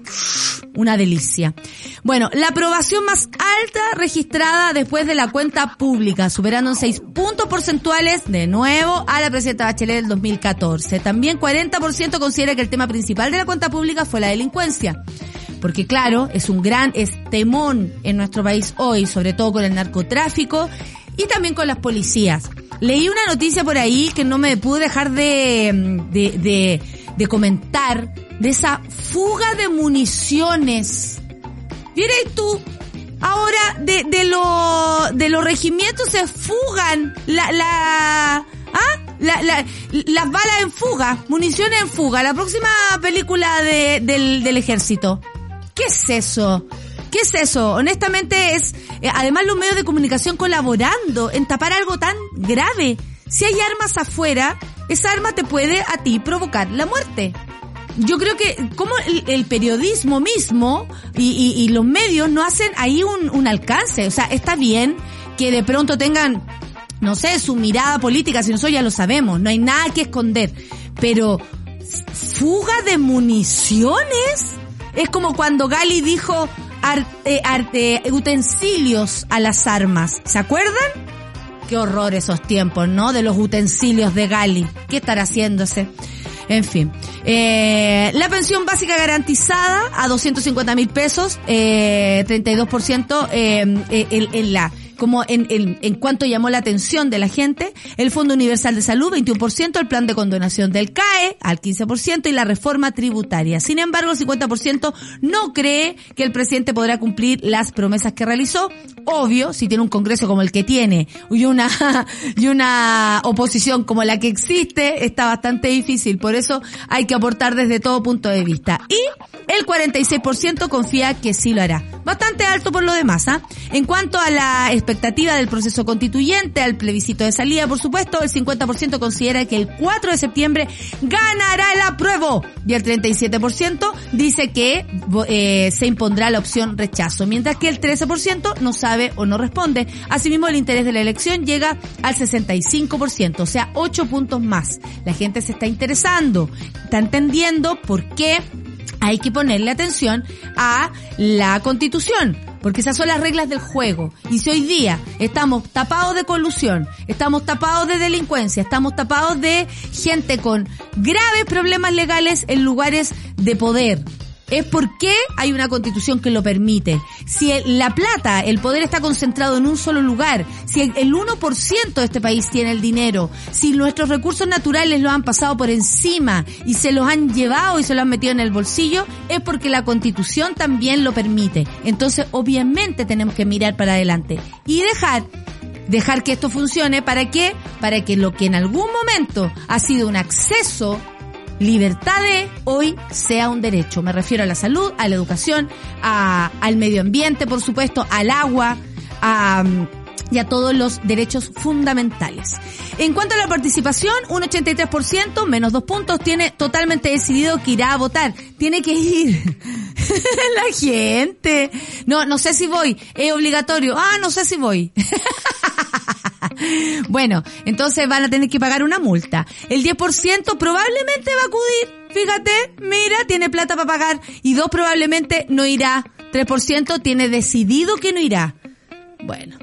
Una delicia. Bueno, la aprobación más alta registrada después de la cuenta pública, superando en 6 puntos porcentuales de nuevo a la presidenta Bachelet del 2014. También 40% considera que el tema principal de la cuenta pública fue la delincuencia. Porque claro, es un gran es temón en nuestro país hoy, sobre todo con el narcotráfico y también con las policías. Leí una noticia por ahí que no me pude dejar de, de, de, de comentar de esa fuga de municiones. ¿Vieres tú? Ahora de, de, lo, de los regimientos se fugan la, la, ¿ah? La, la, las balas en fuga, municiones en fuga. La próxima película de, del, del ejército. ¿Qué es eso? ¿Qué es eso? Honestamente es, eh, además los medios de comunicación colaborando en tapar algo tan grave. Si hay armas afuera, esa arma te puede a ti provocar la muerte. Yo creo que como el, periodismo mismo y, los medios no hacen ahí un, alcance. O sea, está bien que de pronto tengan, no sé, su mirada política, si nosotros ya lo sabemos, no hay nada que esconder. Pero, fuga de municiones. Es como cuando Gali dijo arte, arte, utensilios a las armas. ¿Se acuerdan? Qué horror esos tiempos, ¿no? De los utensilios de Gali. ¿Qué estará haciéndose? En fin. Eh, la pensión básica garantizada a 250 mil pesos, eh, 32% eh, en, en la como en, en, en cuanto llamó la atención de la gente, el Fondo Universal de Salud 21%, el plan de condonación del CAE al 15% y la reforma tributaria. Sin embargo, el 50% no cree que el presidente podrá cumplir las promesas que realizó. Obvio, si tiene un congreso como el que tiene y una, y una oposición como la que existe, está bastante difícil. Por eso hay que aportar desde todo punto de vista. Y el 46% confía que sí lo hará. Bastante alto por lo demás, ¿ah? En cuanto a la expectativa del proceso constituyente, al plebiscito de salida, por supuesto, el 50% considera que el 4 de septiembre ganará el apruebo y el 37% dice que eh, se impondrá la opción rechazo, mientras que el 13% no sabe o no responde. Asimismo, el interés de la elección llega al 65%, o sea, 8 puntos más. La gente se está interesando, está entendiendo por qué hay que ponerle atención a la constitución, porque esas son las reglas del juego. Y si hoy día estamos tapados de colusión, estamos tapados de delincuencia, estamos tapados de gente con graves problemas legales en lugares de poder, es porque hay una constitución que lo permite. Si la plata, el poder está concentrado en un solo lugar, si el 1% de este país tiene el dinero, si nuestros recursos naturales lo han pasado por encima y se los han llevado y se los han metido en el bolsillo, es porque la constitución también lo permite. Entonces, obviamente tenemos que mirar para adelante y dejar dejar que esto funcione para qué? Para que lo que en algún momento ha sido un acceso libertad de hoy sea un derecho. Me refiero a la salud, a la educación, a, al medio ambiente, por supuesto, al agua, a, y a todos los derechos fundamentales. En cuanto a la participación, un 83%, menos dos puntos, tiene totalmente decidido que irá a votar. Tiene que ir. la gente. No, no sé si voy. Es obligatorio. Ah, no sé si voy. bueno, entonces van a tener que pagar una multa. El 10% probablemente va a acudir. Fíjate, mira, tiene plata para pagar. Y dos probablemente no irá. 3% tiene decidido que no irá. Bueno,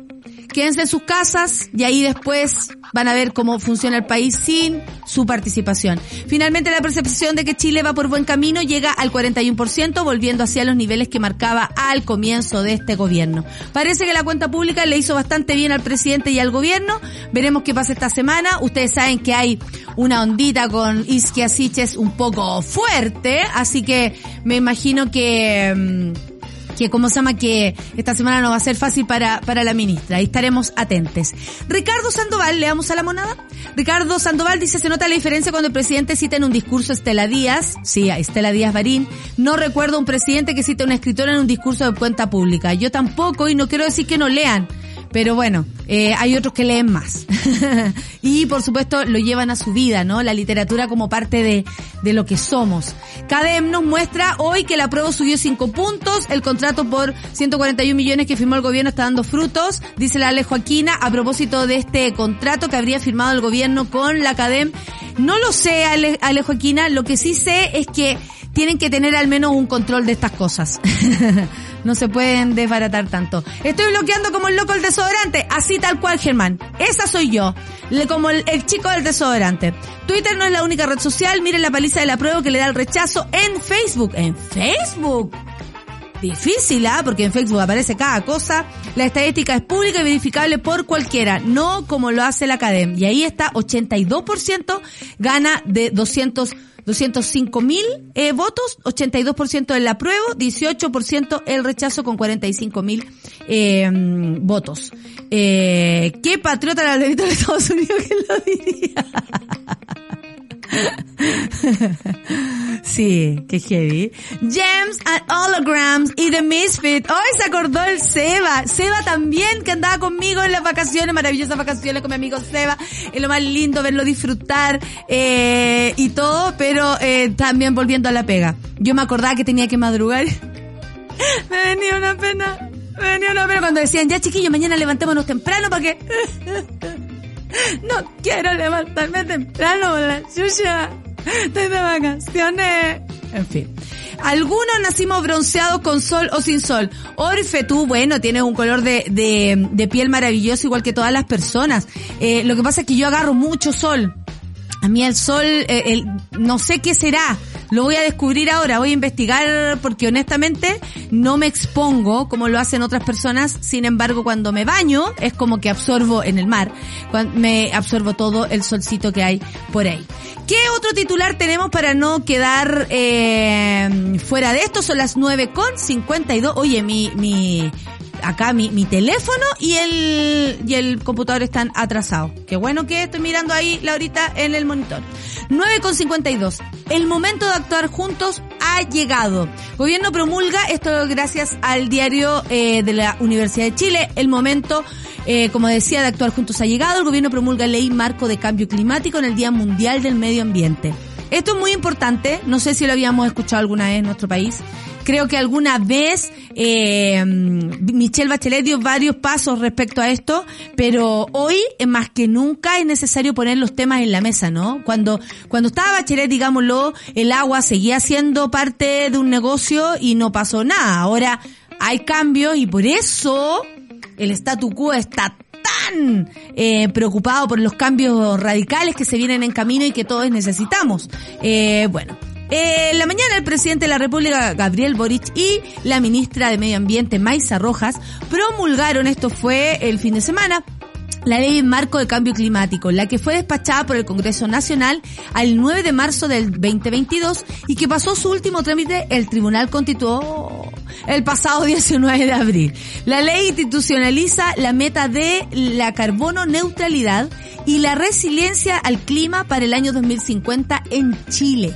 quédense en sus casas y ahí después van a ver cómo funciona el país sin su participación. Finalmente la percepción de que Chile va por buen camino llega al 41%, volviendo hacia los niveles que marcaba al comienzo de este gobierno. Parece que la cuenta pública le hizo bastante bien al presidente y al gobierno. Veremos qué pasa esta semana. Ustedes saben que hay una ondita con Isquia Siches un poco fuerte, así que me imagino que... Que como se llama que esta semana no va a ser fácil para, para la ministra. Ahí estaremos atentes. Ricardo Sandoval, ¿le damos a la monada? Ricardo Sandoval dice, se nota la diferencia cuando el presidente cita en un discurso a Estela Díaz, sí, a Estela Díaz Barín. No recuerdo un presidente que cite a una escritora en un discurso de cuenta pública. Yo tampoco, y no quiero decir que no lean pero bueno, eh, hay otros que leen más. y por supuesto lo llevan a su vida, ¿no? La literatura como parte de, de lo que somos. CADEM nos muestra hoy que la prueba subió 5 puntos, el contrato por 141 millones que firmó el gobierno está dando frutos, dice la Ale Joaquina, a propósito de este contrato que habría firmado el gobierno con la CADEM. No lo sé, Ale, Ale Joaquina, lo que sí sé es que tienen que tener al menos un control de estas cosas. no se pueden desbaratar tanto. Estoy bloqueando como el loco el desodorante, así tal cual, Germán. Esa soy yo, como el, chico del desodorante. Twitter no es la única red social, miren la paliza de la prueba que le da el rechazo en Facebook. En Facebook. Difícil, ¿ah? Porque en Facebook aparece cada cosa. La estadística es pública y verificable por cualquiera, no como lo hace la academia. Y ahí está, 82% gana de 200 205 mil eh, votos, 82% el apruebo, 18% el rechazo con 45 mil eh, votos. Eh, ¿Qué patriota la de Estados Unidos que lo diría? Sí, qué heavy. Gems and Holograms y The Misfit. Hoy se acordó el Seba. Seba también, que andaba conmigo en las vacaciones, maravillosas vacaciones con mi amigo Seba. Es lo más lindo verlo disfrutar eh, y todo, pero eh, también volviendo a la pega. Yo me acordaba que tenía que madrugar. me venía una pena. Me venía una pena cuando decían, ya chiquillos, mañana levantémonos temprano para que... No quiero levantarme temprano, la chucha. Estoy de vacaciones. En fin. Algunos nacimos bronceados con sol o sin sol. Orfe, tú, bueno, tienes un color de, de, de piel maravilloso igual que todas las personas. Eh, lo que pasa es que yo agarro mucho sol. A mí el sol, eh, no sé qué será. Lo voy a descubrir ahora, voy a investigar porque honestamente no me expongo como lo hacen otras personas. Sin embargo, cuando me baño es como que absorbo en el mar, me absorbo todo el solcito que hay por ahí. ¿Qué otro titular tenemos para no quedar eh, fuera de esto? Son las nueve con 52. Oye, mi, mi, acá mi, mi teléfono y el, y el computador están atrasados. Qué bueno que estoy mirando ahí la horita en el monitor. 9,52. El momento de actuar juntos ha llegado. Gobierno promulga, esto gracias al diario eh, de la Universidad de Chile, el momento, eh, como decía, de actuar juntos ha llegado. El gobierno promulga ley marco de cambio climático en el Día Mundial del Medio Ambiente. Esto es muy importante, no sé si lo habíamos escuchado alguna vez en nuestro país. Creo que alguna vez eh, Michelle Bachelet dio varios pasos respecto a esto, pero hoy más que nunca es necesario poner los temas en la mesa, ¿no? Cuando cuando estaba Bachelet, digámoslo, el agua seguía siendo parte de un negocio y no pasó nada. Ahora hay cambios y por eso el statu quo está tan eh, preocupado por los cambios radicales que se vienen en camino y que todos necesitamos. Eh, bueno, en la mañana el presidente de la República, Gabriel Boric, y la ministra de Medio Ambiente, Maisa Rojas, promulgaron, esto fue el fin de semana, la ley marco de cambio climático, la que fue despachada por el Congreso Nacional al 9 de marzo del 2022 y que pasó su último trámite el Tribunal Constitucional el pasado 19 de abril. La ley institucionaliza la meta de la carbono neutralidad y la resiliencia al clima para el año 2050 en Chile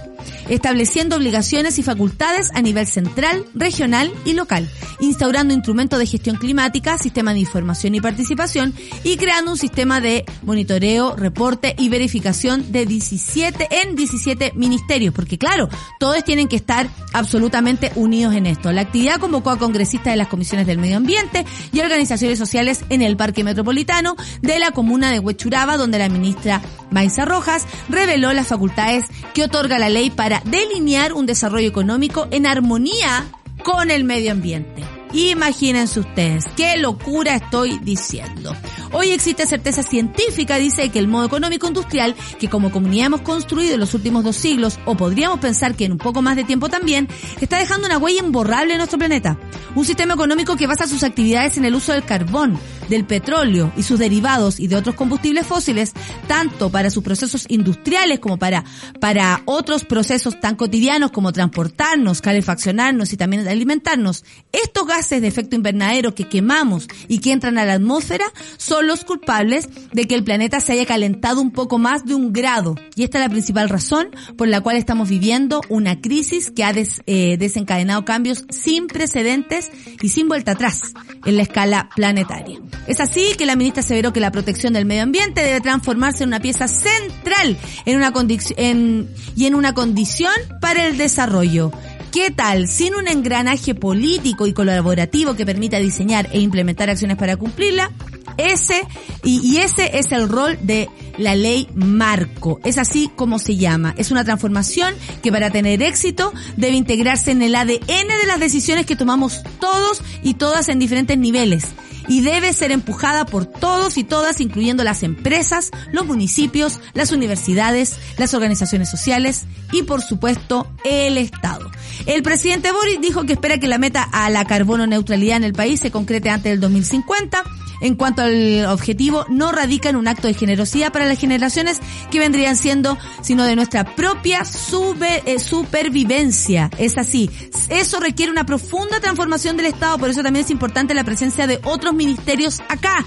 estableciendo obligaciones y facultades a nivel central, regional y local, instaurando instrumentos de gestión climática, sistema de información y participación y creando un sistema de monitoreo, reporte y verificación de 17 en 17 ministerios, porque claro, todos tienen que estar absolutamente unidos en esto. La actividad convocó a congresistas de las comisiones del medio ambiente y organizaciones sociales en el Parque Metropolitano de la comuna de Huechuraba, donde la ministra Maisa Rojas reveló las facultades que otorga la ley para delinear un desarrollo económico en armonía con el medio ambiente. Imagínense ustedes, qué locura estoy diciendo. Hoy existe certeza científica, dice que el modo económico industrial, que como comunidad hemos construido en los últimos dos siglos, o podríamos pensar que en un poco más de tiempo también, está dejando una huella imborrable en nuestro planeta. Un sistema económico que basa sus actividades en el uso del carbón, del petróleo y sus derivados y de otros combustibles fósiles, tanto para sus procesos industriales como para, para otros procesos tan cotidianos como transportarnos, calefaccionarnos y también alimentarnos. Estos gases de efecto invernadero que quemamos y que entran a la atmósfera son los culpables de que el planeta se haya calentado un poco más de un grado. Y esta es la principal razón por la cual estamos viviendo una crisis que ha des, eh, desencadenado cambios sin precedentes y sin vuelta atrás en la escala planetaria. Es así que la ministra aseveró que la protección del medio ambiente debe transformarse en una pieza central en una condición y en una condición para el desarrollo. ¿Qué tal? Sin un engranaje político y colaborativo que permita diseñar e implementar acciones para cumplirla, ese, y, y, ese es el rol de la ley marco. Es así como se llama. Es una transformación que para tener éxito debe integrarse en el ADN de las decisiones que tomamos todos y todas en diferentes niveles y debe ser empujada por todos y todas, incluyendo las empresas, los municipios, las universidades, las organizaciones sociales y por supuesto el Estado. El presidente Boris dijo que espera que la meta a la carbono neutralidad en el país se concrete antes del 2050. En cuanto al objetivo, no radica en un acto de generosidad para las generaciones que vendrían siendo, sino de nuestra propia sube, eh, supervivencia. Es así. Eso requiere una profunda transformación del Estado, por eso también es importante la presencia de otros ministerios acá.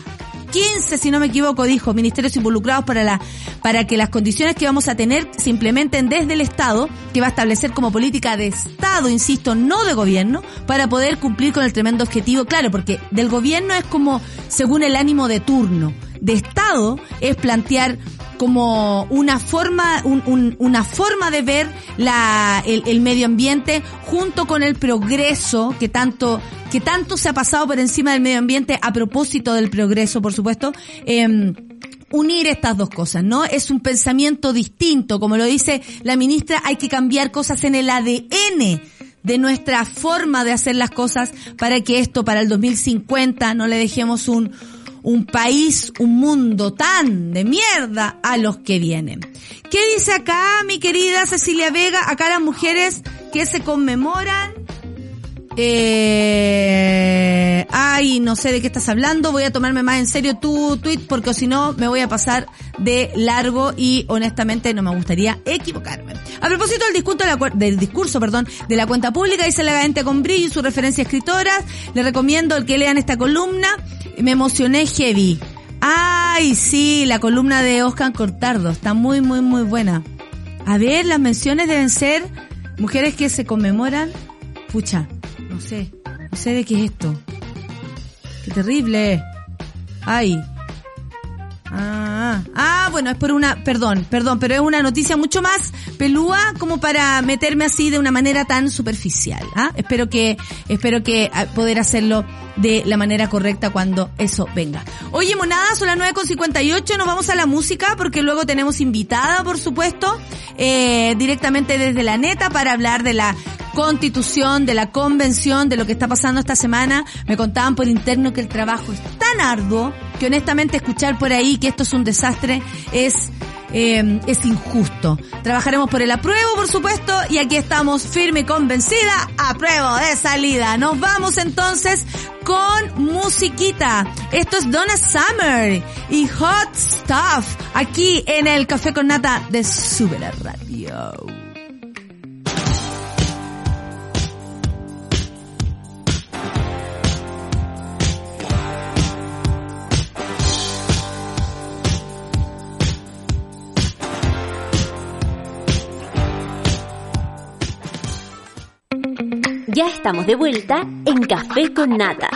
15, si no me equivoco, dijo, ministerios involucrados para la, para que las condiciones que vamos a tener se implementen desde el Estado, que va a establecer como política de Estado, insisto, no de gobierno, para poder cumplir con el tremendo objetivo, claro, porque del gobierno es como según el ánimo de turno. De Estado es plantear como una forma, un, un, una forma de ver la, el, el, medio ambiente junto con el progreso que tanto, que tanto se ha pasado por encima del medio ambiente a propósito del progreso, por supuesto. Eh, unir estas dos cosas, ¿no? Es un pensamiento distinto, como lo dice la ministra, hay que cambiar cosas en el ADN de nuestra forma de hacer las cosas para que esto para el 2050 no le dejemos un, un país, un mundo tan de mierda a los que vienen. ¿Qué dice acá mi querida Cecilia Vega? Acá las mujeres que se conmemoran. Eh, ay, no sé de qué estás hablando. Voy a tomarme más en serio tu tweet porque si no me voy a pasar de largo y honestamente no me gustaría equivocarme. A propósito del discurso, del discurso perdón, de la cuenta pública, dice la gente con brillo y su referencia a escritoras. Les recomiendo el que lean esta columna. Me emocioné heavy. Ay, sí, la columna de Oscar Cortardo. Está muy, muy, muy buena. A ver, las menciones deben ser mujeres que se conmemoran. Pucha, no sé. No sé de qué es esto. Qué terrible. Ay. Ah, ah, bueno, es por una, perdón, perdón, pero es una noticia mucho más pelúa como para meterme así de una manera tan superficial. ¿ah? Espero que, espero que poder hacerlo de la manera correcta cuando eso venga. Oye, monada, son las 9.58, nos vamos a la música porque luego tenemos invitada, por supuesto, eh, directamente desde la neta para hablar de la constitución, de la convención, de lo que está pasando esta semana. Me contaban por interno que el trabajo es tan arduo que honestamente escuchar por ahí que esto es un desastre es eh, es injusto. Trabajaremos por el apruebo, por supuesto, y aquí estamos firme y convencida, apruebo de salida. Nos vamos entonces con musiquita. Esto es Donna Summer y Hot Stuff aquí en el Café con Nata de Super Radio. Ya estamos de vuelta en Café con Nata.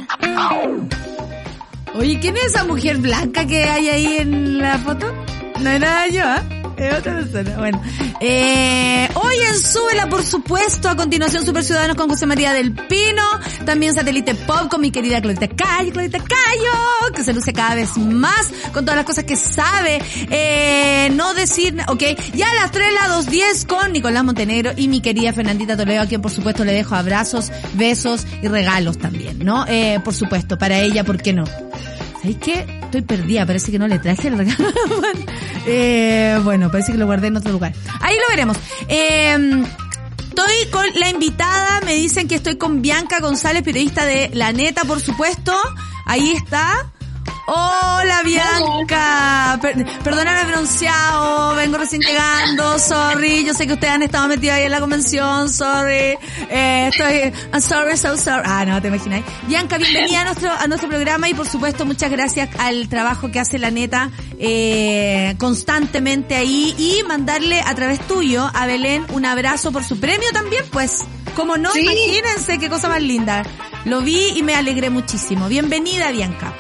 Oye, ¿quién es esa mujer blanca que hay ahí en la foto? No era yo. ¿eh? Es otra persona. Bueno. Eh, hoy en Súbela, por supuesto. A continuación, Super Ciudadanos con José María del Pino. También Satélite Pop con mi querida Claudita Cayo. Claudita Cayo, que se luce cada vez más con todas las cosas que sabe. Eh, no decir, ok. Ya a las 3, la 2.10 con Nicolás Montenegro y mi querida Fernandita Toledo, a quien por supuesto le dejo abrazos, besos y regalos también, ¿no? Eh, por supuesto, para ella, ¿por qué no? ¿Sabéis qué? Estoy perdida, parece que no le traje el regalo. eh, bueno, parece que lo guardé en otro lugar. Ahí lo veremos. Eh, Estoy con la invitada, me dicen que estoy con Bianca González, periodista de La Neta, por supuesto. Ahí está. Hola Bianca, per perdóname bronceado, vengo recién llegando, sorry, yo sé que ustedes han estado metidos ahí en la convención, sorry, eh, estoy, I'm sorry, so sorry, ah no, te imagináis. Bianca, bienvenida a nuestro, a nuestro programa y por supuesto muchas gracias al trabajo que hace la neta, eh, constantemente ahí y mandarle a través tuyo a Belén un abrazo por su premio también, pues, como no, ¿Sí? imagínense qué cosa más linda. Lo vi y me alegré muchísimo. Bienvenida Bianca.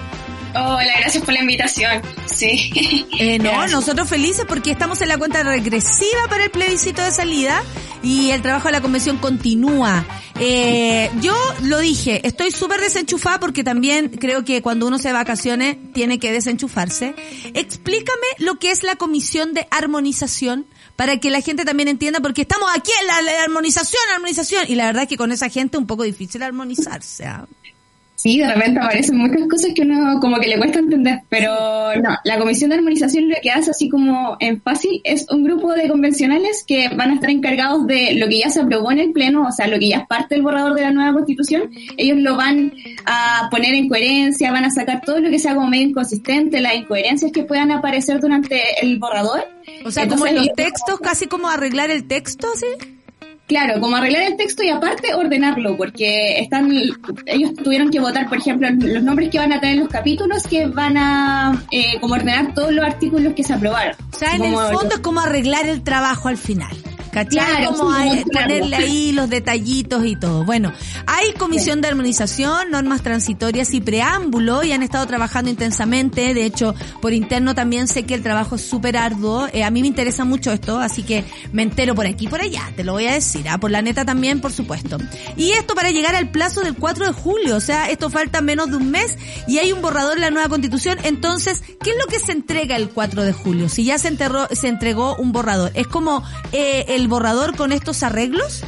Hola, gracias por la invitación. Sí. Eh, no, gracias. nosotros felices porque estamos en la cuenta regresiva para el plebiscito de salida y el trabajo de la convención continúa. Eh, yo lo dije, estoy súper desenchufada porque también creo que cuando uno se de vacaciones tiene que desenchufarse. Explícame lo que es la comisión de armonización para que la gente también entienda porque estamos aquí en la, la armonización, armonización y la verdad es que con esa gente es un poco difícil armonizarse. ¿eh? Sí, de repente aparecen muchas cosas que uno como que le cuesta entender, pero no, la Comisión de Armonización lo que hace así como en fácil es un grupo de convencionales que van a estar encargados de lo que ya se aprobó en el Pleno, o sea, lo que ya es parte del borrador de la nueva Constitución, ellos lo van a poner en coherencia, van a sacar todo lo que sea como medio inconsistente, las incoherencias que puedan aparecer durante el borrador. O sea, como en los textos, casi como arreglar el texto, ¿sí? Claro, como arreglar el texto y aparte ordenarlo, porque están, ellos tuvieron que votar, por ejemplo, los nombres que van a tener los capítulos, que van a eh, como ordenar todos los artículos que se aprobaron. O sea, en el fondo es como arreglar el trabajo al final. ¿Cachai? como ponerle ahí los detallitos y todo. Bueno, hay comisión de armonización, normas transitorias y preámbulo y han estado trabajando intensamente. De hecho, por interno también sé que el trabajo es súper arduo. Eh, a mí me interesa mucho esto, así que me entero por aquí y por allá. Te lo voy a decir. ¿Ah? Por la neta también, por supuesto. Y esto para llegar al plazo del 4 de julio. O sea, esto falta menos de un mes y hay un borrador en la nueva constitución. Entonces, ¿qué es lo que se entrega el 4 de julio? Si ya se, enterró, se entregó un borrador. Es como eh, el borrador con estos arreglos?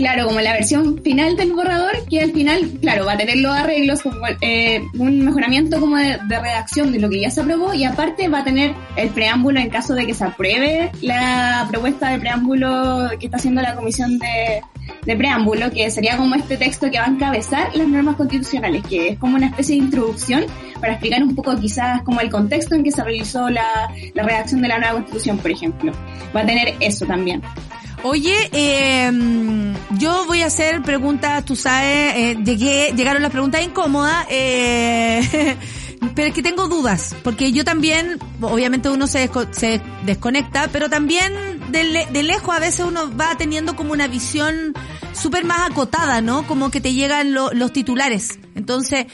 Claro, como la versión final del borrador, que al final, claro, va a tener los arreglos, como, eh, un mejoramiento como de, redacción de lo que ya se aprobó y aparte va a tener el preámbulo en caso de que se apruebe la propuesta de preámbulo que está haciendo la comisión de, preámbulo, que sería como este texto que va a encabezar las normas constitucionales, que es como una especie de introducción para explicar un poco quizás como el contexto en que se realizó la redacción de la nueva constitución, por ejemplo. Va a tener eso también. Oye, eh, yo voy a hacer preguntas, tú sabes, eh, llegué, llegaron las preguntas incómodas, eh, pero es que tengo dudas, porque yo también, obviamente uno se, se desconecta, pero también de, de lejos a veces uno va teniendo como una visión súper más acotada, ¿no? Como que te llegan los titulares. Entonces,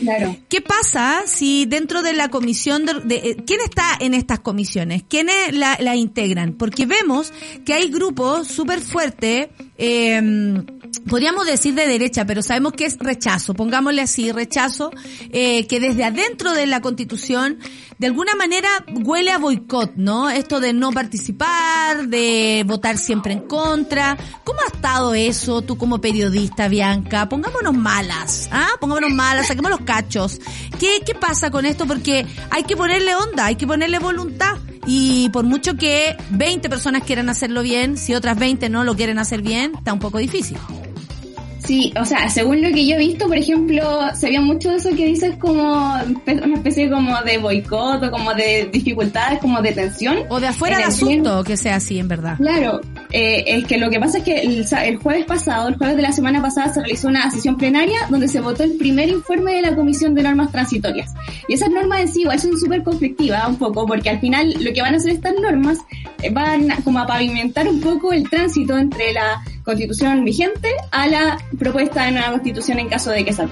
¿qué pasa si dentro de la comisión de, eh, quién está en estas comisiones? ¿Quiénes la, la integran? Porque vemos que hay grupos súper fuertes, eh, podríamos decir de derecha, pero sabemos que es rechazo, pongámosle así, rechazo, eh, que desde adentro de la constitución, de alguna manera huele a boicot, ¿no? Esto de no participar, de votar siempre en contra. ¿Cómo ha estado eso tú como periodista, Bianca? Pongámonos malas, ¿ah? Pongámonos malas, saquemos los cachos. ¿Qué, qué pasa con esto? Porque hay que ponerle onda, hay que ponerle voluntad. Y por mucho que 20 personas quieran hacerlo bien, si otras 20 no lo quieren hacer bien, está un poco difícil. Sí, o sea, según lo que yo he visto, por ejemplo, se ve mucho eso que dices como una especie como de boicot o como de dificultades, como de tensión. O de afuera del asunto, que sea así, en verdad. Claro, eh, es que lo que pasa es que el, jueves pasado, el jueves de la semana pasada, se realizó una sesión plenaria donde se votó el primer informe de la Comisión de Normas Transitorias. Y esas normas en sí igual son súper conflictivas un poco, porque al final lo que van a hacer estas normas eh, van como a pavimentar un poco el tránsito entre la constitución vigente a la propuesta de nueva constitución en caso de que se.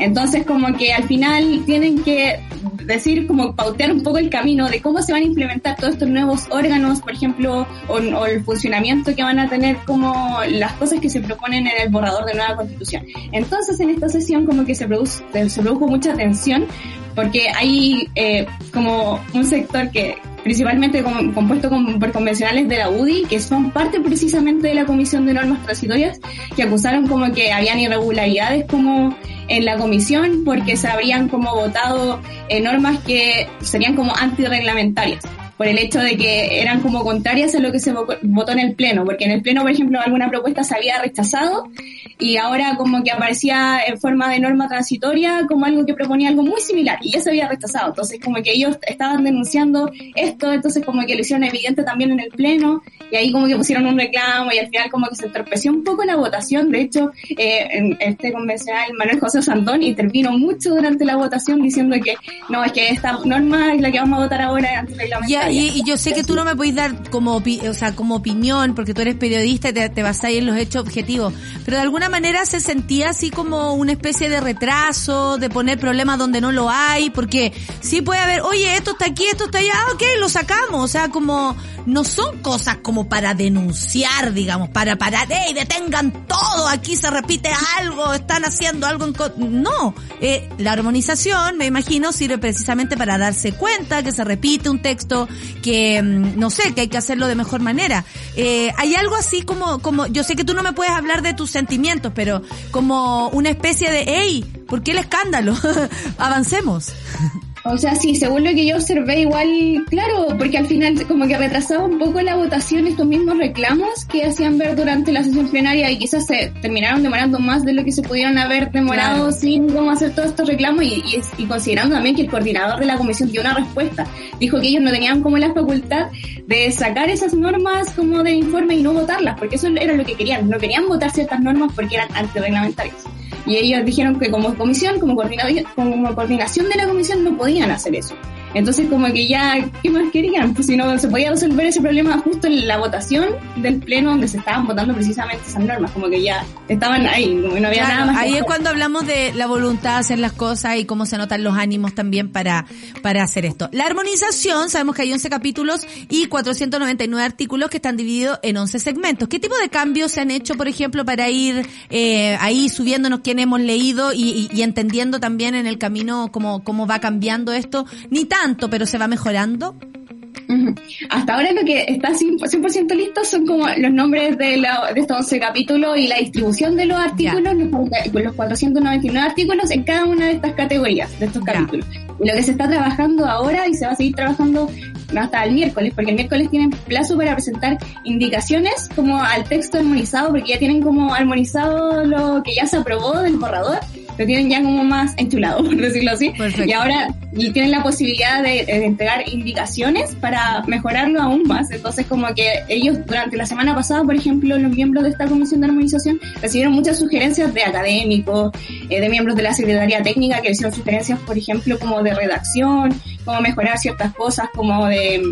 Entonces, como que al final tienen que decir, como pautear un poco el camino de cómo se van a implementar todos estos nuevos órganos, por ejemplo, o, el funcionamiento que van a tener como las cosas que se proponen en el borrador de nueva constitución. Entonces, en esta sesión como que se, produce, se produjo mucha tensión porque hay eh, como un sector que principalmente compuesto por convencionales de la UDI, que son parte precisamente de la Comisión de Normas Transitorias, que acusaron como que habían irregularidades como en la comisión porque se habrían como votado eh, normas que serían como antirreglamentarias por el hecho de que eran como contrarias a lo que se votó en el Pleno, porque en el Pleno, por ejemplo, alguna propuesta se había rechazado y ahora como que aparecía en forma de norma transitoria como algo que proponía algo muy similar y ya se había rechazado. Entonces como que ellos estaban denunciando esto, entonces como que lo hicieron evidente también en el Pleno y ahí como que pusieron un reclamo y al final como que se entorpeció un poco la votación. De hecho, eh, este convencional Manuel José Santón intervino mucho durante la votación diciendo que no, es que esta norma es la que vamos a votar ahora antes antirreglamentaria y, yo sé que tú no me podés dar como, o sea, como opinión, porque tú eres periodista y te, te basás en los hechos objetivos, pero de alguna manera se sentía así como una especie de retraso, de poner problemas donde no lo hay, porque sí puede haber, oye, esto está aquí, esto está allá, ah, ok, lo sacamos, o sea, como no son cosas como para denunciar, digamos, para parar, hey, detengan todo, aquí se repite algo, están haciendo algo en... No, eh, la armonización, me imagino, sirve precisamente para darse cuenta que se repite un texto, que, mm, no sé, que hay que hacerlo de mejor manera. Eh, hay algo así como, como, yo sé que tú no me puedes hablar de tus sentimientos, pero como una especie de, hey, ¿Por qué el escándalo? Avancemos. O sea, sí, según lo que yo observé, igual, claro, porque al final como que retrasaba un poco la votación estos mismos reclamos que hacían ver durante la sesión plenaria y quizás se terminaron demorando más de lo que se pudieron haber demorado sin cómo hacer todos estos reclamos y, y, y, considerando también que el coordinador de la comisión dio una respuesta. Dijo que ellos no tenían como la facultad de sacar esas normas como del informe y no votarlas, porque eso era lo que querían. No querían votar ciertas normas porque eran antirreglamentarias. Y ellos dijeron que como comisión, como, como coordinación de la comisión, no podían hacer eso. Entonces como que ya, ¿qué más querían? Pues si no se podía resolver ese problema justo en la votación del pleno donde se estaban votando precisamente esas normas, como que ya estaban ahí, como que no había Claro, nada más. que ahí es cuando hablamos de la voluntad de hacer las cosas y cómo se notan los ánimos también para, para hacer esto. La armonización, sabemos que hay 11 capítulos y 499 artículos que están divididos en 11 segmentos. ¿Qué tipo de cambios se han hecho, por ejemplo, para ir eh, ahí subiéndonos quién hemos leído y, y- y entendiendo también en el camino cómo, cómo va cambiando esto? Ni tanto, pero se va mejorando. Hasta ahora lo que está 100%, 100% listo son como los nombres de, la- de estos 11 capítulos y la distribución de los artículos, los, los 499 artículos en cada una de estas categorías, de estos capítulos. Y lo que se está trabajando ahora y se va a seguir trabajando hasta el miércoles, porque el miércoles tienen plazo para presentar indicaciones como al texto armonizado, porque ya tienen como armonizado lo que ya se aprobó del borrador, lo tienen ya como más enchulado, por decirlo así. Perfecto. Y ahora y tienen la posibilidad de, de entregar indicaciones para mejorarlo aún más. Entonces, como que ellos durante la semana pasada, por ejemplo, los miembros de esta comisión de armonización recibieron muchas sugerencias de académicos, eh, de miembros de la Secretaría Técnica que hicieron sugerencias, por ejemplo, como de redacción, cómo mejorar ciertas cosas, como de,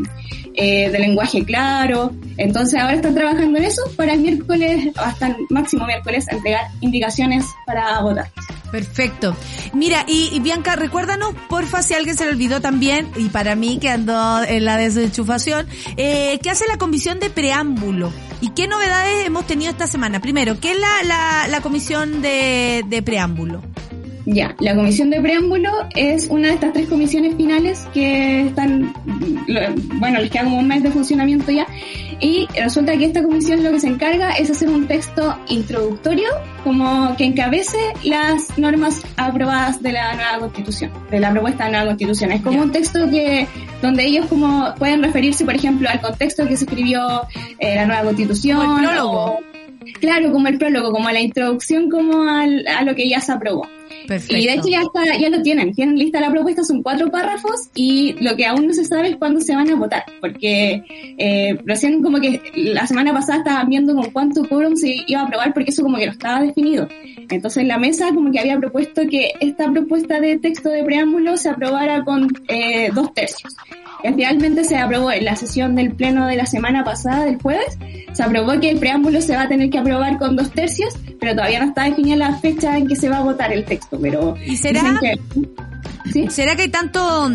eh, de lenguaje claro. Entonces, ahora están trabajando en eso para el miércoles, hasta el máximo miércoles, entregar indicaciones para votar. Perfecto. Mira, y, y Bianca, recuérdanos, porfa, si alguien se le olvidó también, y para mí que ando en la desenchufación, eh, ¿qué hace la comisión de preámbulo? ¿Y qué novedades hemos tenido esta semana? Primero, ¿qué es la, la, la comisión de, de preámbulo? Ya, la comisión de preámbulo es una de estas tres comisiones finales que están, bueno, les queda como un mes de funcionamiento ya, y resulta que esta comisión lo que se encarga es hacer un texto introductorio como que encabece las normas aprobadas de la nueva constitución, de la propuesta de nueva constitución. Es como Ya. un texto que, donde ellos como pueden referirse, por ejemplo, al contexto que se escribió eh, la nueva constitución. El prólogo. o- Claro, como el prólogo, como la introducción como al- a lo que ya se aprobó. Y de hecho ya está, ya lo tienen, tienen lista la propuesta, son cuatro párrafos y lo que aún no se sabe es cuándo se van a votar, porque eh, recién como que la semana pasada estaban viendo con cuánto quórum se iba a aprobar porque eso como que no estaba definido. Entonces la mesa como que había propuesto que esta propuesta de texto de preámbulo se aprobara con eh, dos tercios. Y finalmente se aprobó en la sesión del pleno de la semana pasada, del jueves, se aprobó que el preámbulo se va a tener que aprobar con dos tercios, pero todavía no está definida la fecha en que se va a votar el texto, pero... ¿Y será? que-. ¿Será que hay tanto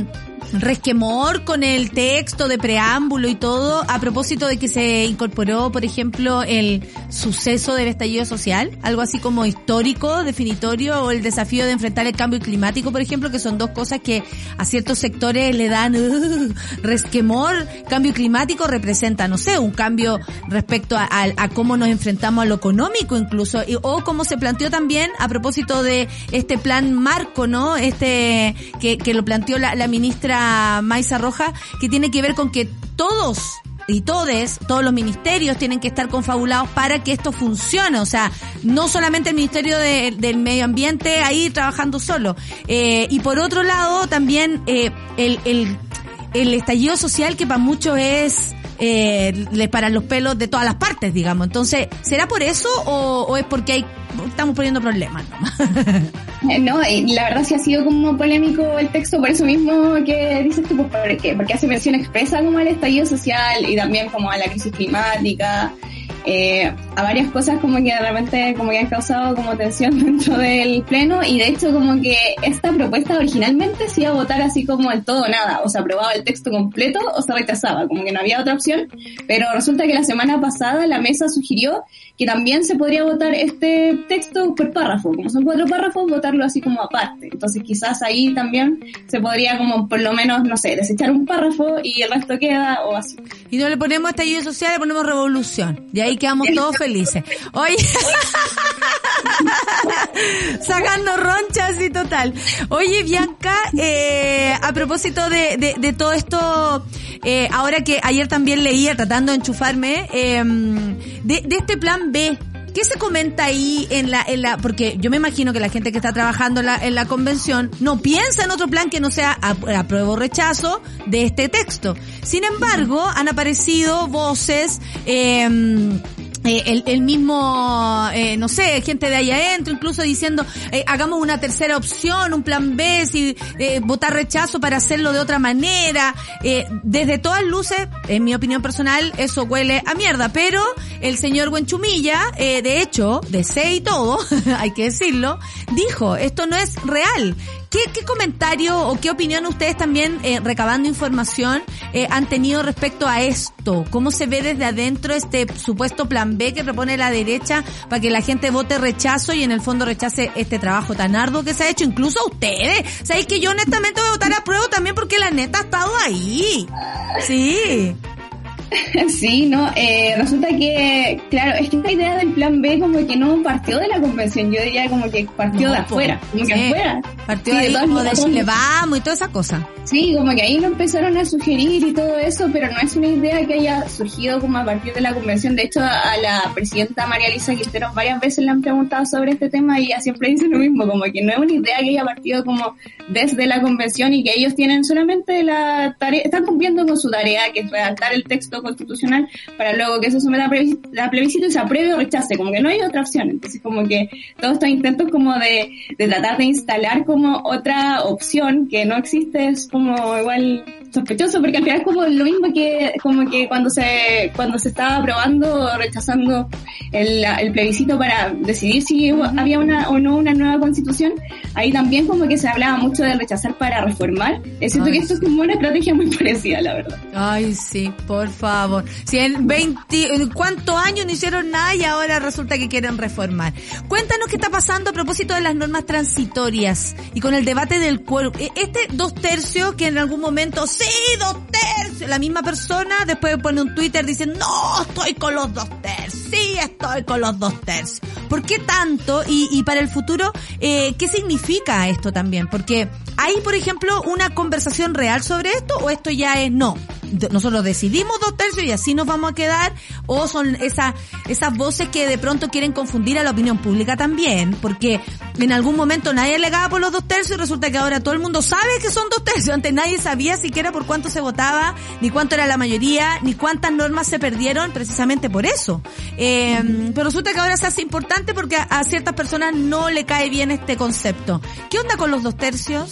resquemor con el texto de preámbulo y todo a propósito de que se incorporó, por ejemplo, el suceso del estallido social? Algo así como histórico, definitorio, o el desafío de enfrentar el cambio climático, por ejemplo, que son dos cosas que a ciertos sectores le dan uh, resquemor. Cambio climático representa, no sé, un cambio respecto a, a- cómo nos enfrentamos a lo económico incluso, y- o como se planteó también a propósito de este plan marco, ¿no? Este, que, que lo planteó la, la ministra Maiza Roja, que tiene que ver con que todos y todes, todos los ministerios tienen que estar confabulados para que esto funcione. O sea, no solamente el Ministerio de- del Medio Ambiente ahí trabajando solo. Eh, y por otro lado, también eh, el, el estallido social que para muchos es eh, les paran los pelos de todas las partes, digamos. Entonces, ¿será por eso o, es porque hay, estamos poniendo problemas? nomás? Eh, No, la verdad sí ha sido como polémico el texto, por eso mismo que dices tú, pues porque, porque hace mención expresa como al estallido social y también como a la crisis climática, eh, a varias cosas como que de repente como que han causado como tensión dentro del pleno y de hecho como que esta propuesta originalmente se iba a votar así como el todo o nada, o se aprobaba el texto completo o se rechazaba, como que no había otra opción, pero resulta que la semana pasada la mesa sugirió que también se podría votar este texto por párrafo, como son cuatro párrafos, votarlo así como aparte. Entonces quizás ahí también se podría como por lo menos, no sé, desechar un párrafo y el resto queda o así. Y no le ponemos estallido social, le ponemos revolución. Y ahí quedamos todos felices. Oye, Sacando ronchas y total. Oye, Bianca, eh, a propósito de, de, todo esto, eh, ahora que ayer también leía, tratando de enchufarme, eh, de este plan B, ¿Qué se comenta ahí en la, en la, porque yo me imagino que la gente que está trabajando en la, en la convención no piensa en otro plan que no sea apruebo o rechazo de este texto. Sin embargo, han aparecido voces, eh, eh, el, el, mismo, eh, no sé, gente de ahí adentro, incluso diciendo, eh, hagamos una tercera opción, un plan B, si eh, votar rechazo para hacerlo de otra manera. Eh, desde todas luces, en mi opinión personal, eso huele a mierda, pero el señor Buenchumilla, eh, de hecho, de C y todo, hay que decirlo, dijo, esto no es real. ¿Qué, ¿Qué, comentario o qué opinión ustedes también, eh, recabando información, eh, han tenido respecto a esto? ¿Cómo se ve desde adentro este supuesto plan B que propone la derecha para que la gente vote rechazo y en el fondo rechace este trabajo tan arduo que se ha hecho, incluso a ustedes? ¿Sabéis que yo honestamente voy a votar a prueba también porque la neta ha estado ahí? Sí. Sí, no, eh, resulta que, claro, es que esta idea del plan B como que no partió de la convención, yo diría como que partió No, de afuera, como que sí. afuera. Partió Sí, ahí todos como de Chile vamos y toda esa cosa. Sí, como que ahí lo empezaron a sugerir y todo eso, pero no es una idea que haya surgido como a partir de la convención. De hecho, a la presidenta María Elisa Quintero varias veces le han preguntado sobre este tema y ella siempre dice lo mismo, como que no es una idea que haya partido como desde la convención y que ellos tienen solamente la tarea, están cumpliendo con su tarea, que es redactar el texto constitucional para luego que se someta a plebiscito, y se apruebe o rechace, como que no hay otra opción. Entonces, como que todos estos intentos como de, de tratar de instalar como otra opción que no existe es como igual sospechoso porque al final es como lo mismo que como que cuando se cuando se estaba aprobando o rechazando el, el plebiscito para decidir si había una o no una nueva constitución ahí también como que se hablaba mucho de rechazar para reformar es cierto que esto es como una estrategia muy parecida la verdad Ay, sí, por favor. Si en 20, ¿en ¿cuántos años no hicieron nada y ahora resulta que quieren reformar? Cuéntanos qué está pasando a propósito de las normas transitorias y con el debate del cuerpo. Este dos tercios que en algún momento, sí, dos tercios, la misma persona después pone un Twitter diciendo, no, estoy con los dos tercios, sí, estoy con los dos tercios. ¿Por qué tanto? Y, y para el futuro, eh, ¿qué significa esto también? Porque hay, por ejemplo, una conversación real sobre esto o esto ya es no. Nosotros decidimos dos tercios y así nos vamos a quedar o son esas esas voces que de pronto quieren confundir a la opinión pública también, porque en algún momento nadie alegaba por los dos tercios y resulta que ahora todo el mundo sabe que son dos tercios. Antes nadie sabía siquiera por cuánto se votaba, ni cuánto era la mayoría, ni cuántas normas se perdieron precisamente por eso. Eh, pero resulta que ahora se hace importante porque a ciertas personas no le cae bien este concepto. ¿Qué onda con los dos tercios?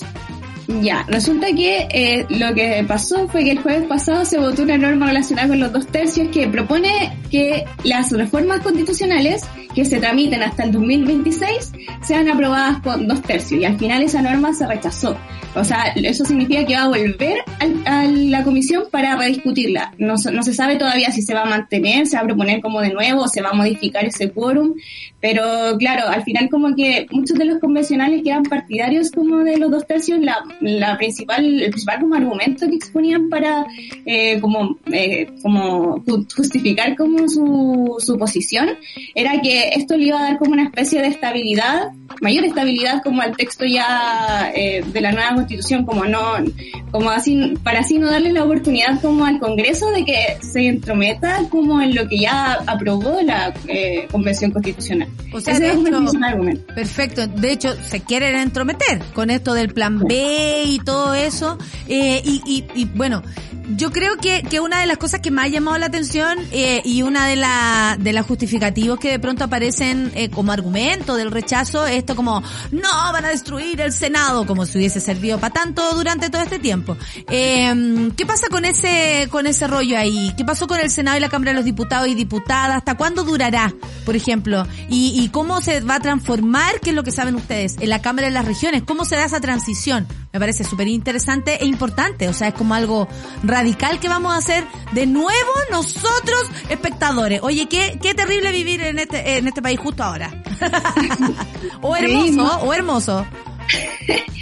Ya, resulta que eh, lo que pasó fue que el jueves pasado se votó una norma relacionada con los dos tercios que propone que las reformas constitucionales que se tramiten hasta el 2026 sean aprobadas con dos tercios y al final esa norma se rechazó. O sea, eso significa que va a volver al- a la comisión para rediscutirla. No, no se sabe todavía si se va a mantener, se va a proponer como de nuevo se va a modificar ese quórum, pero claro, al final como que muchos de los convencionales que eran partidarios como de los dos tercios, la, la principal, el principal como argumento que exponían para eh, como, eh, como ju- justificar como su, su posición era que esto le iba a dar como una especie de estabilidad, mayor estabilidad como al texto ya eh, de la nueva constitución, como no, como así, para así no darle la oportunidad como al Congreso de que se entrometa como en lo que ya aprobó la eh, convención constitucional. O sea, Ese es un hecho- principal argumento. Perfecto. De hecho, se quieren entrometer con esto del plan B y todo eso. Eh, y, y, y, bueno, yo creo que, que una de las cosas que me ha llamado la atención eh, y una de, la, de las justificativos que de pronto aparecen eh, como argumento del rechazo es esto como, no, van a destruir el Senado, como si hubiese servido para tanto durante todo este tiempo. Eh, ¿Qué pasa con ese, con ese rollo ahí? ¿Qué pasó con el Senado y la Cámara de los Diputados y Diputadas? ¿Hasta cuándo durará, por ejemplo? ¿Y, y cómo se va a transformar, qué es lo que saben ustedes, en la Cámara de las Regiones? ¿Cómo se da esa transición? Me parece súper interesante e importante. O sea, es como algo radical que vamos a hacer de nuevo nosotros, espectadores. Oye, qué, qué terrible vivir en este, en este país justo ahora. o Sí, hermoso, ¿no? o hermoso.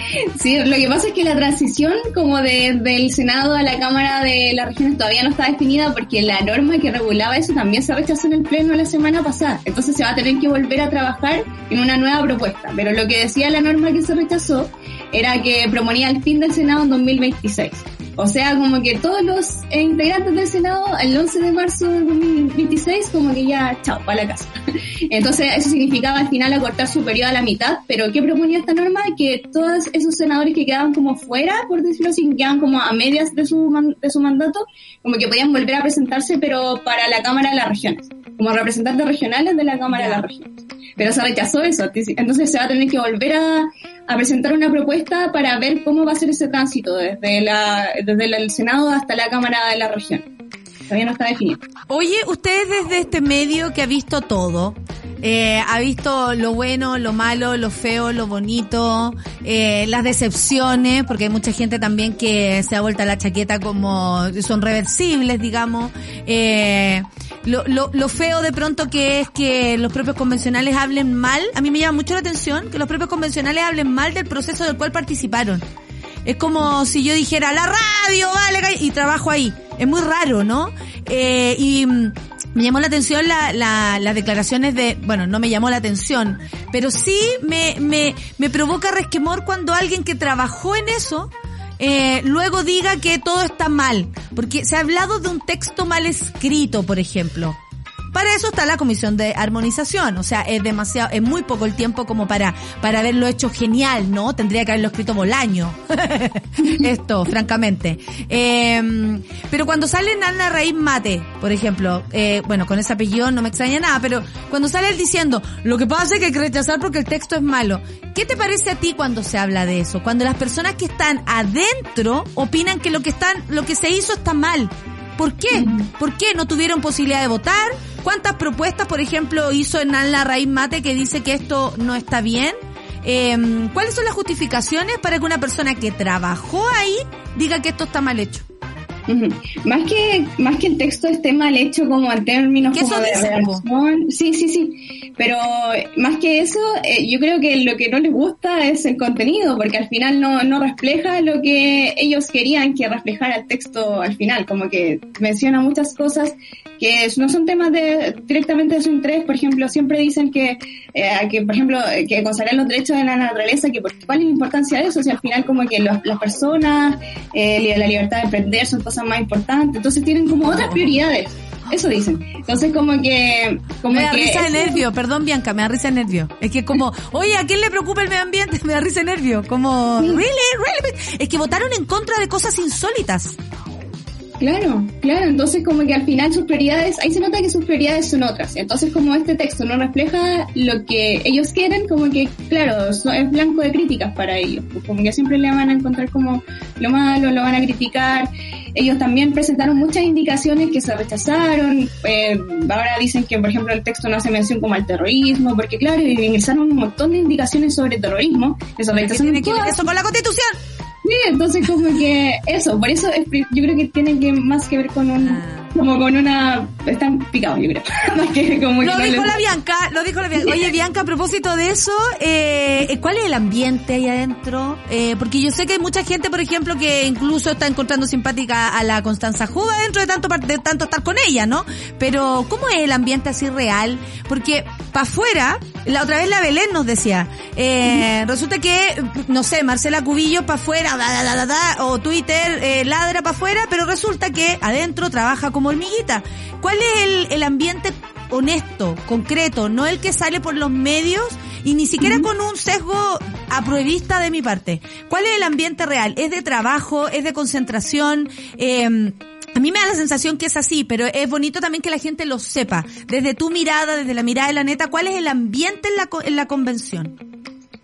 Sí, lo que pasa es que la transición como de, del Senado a la Cámara de las Regiones todavía no está definida porque la norma que regulaba eso también se rechazó en el Pleno la semana pasada. Entonces se va a tener que volver a trabajar en una nueva propuesta. Pero lo que decía la norma que se rechazó era que proponía el fin del Senado en 2026. O sea, como que todos los integrantes del Senado el 11 de marzo de 2026 como que ya, chao, para la casa. Entonces eso significaba al final acortar su periodo a la mitad, pero ¿qué proponía esta norma? Que todos esos senadores que quedaban como fuera, por decirlo así, que quedaban como a medias de su, de su mandato, como que podían volver a presentarse, pero para la Cámara de las Regiones, como representantes regionales de la Cámara de las Regiones. Pero se rechazó eso, entonces se va a tener que volver a, a presentar una propuesta para ver cómo va a ser ese tránsito desde, la, desde el Senado hasta la Cámara de la Región. Todavía no está definido. Oye, ustedes desde este medio que ha visto todo, eh, ha visto lo bueno, lo malo, lo feo, lo bonito, eh, las decepciones, porque hay mucha gente también que se ha vuelto la chaqueta como son reversibles, digamos. Eh, lo, lo, lo feo de pronto que es que los propios convencionales hablen mal. A mí me llama mucho la atención que los propios convencionales hablen mal del proceso del cual participaron. Es como si yo dijera, la radio, vale, y trabajo ahí. Es muy raro, ¿no? Eh, y mm, me llamó la atención la, la, las declaraciones de, bueno, no me llamó la atención, pero sí me, me, me provoca resquemor cuando alguien que trabajó en eso, eh, luego diga que todo está mal. Porque se ha hablado de un texto mal escrito, por ejemplo. Para eso está la comisión de armonización, o sea, es demasiado, es muy poco el tiempo como para, para haberlo hecho genial, ¿no? Tendría que haberlo escrito Bolaño. Esto, francamente. Eh, pero cuando sale Nana Raíz Mate, por ejemplo, eh, bueno, con ese apellido no me extraña nada, pero cuando sale él diciendo, lo que pasa es que hay que rechazar porque el texto es malo. ¿Qué te parece a ti cuando se habla de eso? Cuando las personas que están adentro opinan que lo que están, lo que se hizo está mal. ¿Por qué? ¿Por qué no tuvieron posibilidad de votar? ¿Cuántas propuestas, por ejemplo, hizo Hernán Larraín Mate que dice que esto no está bien? Eh, ¿Cuáles son las justificaciones para que una persona que trabajó ahí diga que esto está mal hecho? Más que más que el texto esté mal hecho como en términos como de redacción. Sí, sí, sí. Pero más que eso, eh, yo creo que lo que no les gusta es el contenido, porque al final no, no refleja lo que ellos querían que reflejara el texto al final, como que menciona muchas cosas que no son temas de directamente de su interés, por ejemplo, siempre dicen que, eh, que por ejemplo, que consagrar los derechos de la naturaleza, que por- cuál es la importancia de eso, si al final como que los- las personas, eh, la libertad de emprender son cosas más importantes, entonces tienen como otras prioridades, eso dicen. Entonces como que, como Me da que risa de nervio, perdón Bianca, me da risa de nervio. Es que como, oye, ¿a quién le preocupa el medio ambiente? Me da risa de nervio. Como, really, really. Es que votaron en contra de cosas insólitas. Claro, claro, entonces como que al final sus prioridades, ahí se nota que sus prioridades son otras. Entonces como este texto no refleja lo que ellos quieren, como que, claro, es blanco de críticas para ellos. Pues como que siempre le van a encontrar como lo malo, lo van a criticar. Ellos también presentaron muchas indicaciones que se rechazaron. Eh, ahora dicen que, por ejemplo, el texto no hace mención como al terrorismo, porque claro, ingresaron un montón de indicaciones sobre terrorismo que se ¿Qué rechazaron tiene que ver todas. eso con la constitución? Sí, entonces como que eso, por eso es yo creo que tiene que más que ver con un, Ah. Como con una, están picados yo creo, como Lo no dijo la Bianca, lo dijo la Bianca. Oye, Bianca, a propósito de eso, eh, ¿cuál es el ambiente ahí adentro? Eh, porque yo sé que hay mucha gente, por ejemplo, que incluso está encontrando simpática a la Constanza Juba dentro de tanto, de tanto estar con ella, ¿no? Pero, ¿cómo es el ambiente así real? Porque, para afuera, la otra vez la Belén nos decía, eh, resulta que, no sé, Marcela Cubillo para afuera, da, da, da, da, da, o Twitter eh, ladra para afuera, pero resulta que adentro trabaja como hormiguita. ¿Cuál es el, el ambiente honesto, concreto, no el que sale por los medios y ni siquiera con un sesgo apruebista de mi parte. ¿Cuál es el ambiente real? ¿Es de trabajo? ¿Es de concentración? Eh, a mí me da la sensación que es así, pero es bonito también que la gente lo sepa. Desde tu mirada, desde la mirada de la neta, ¿cuál es el ambiente en la, en la convención?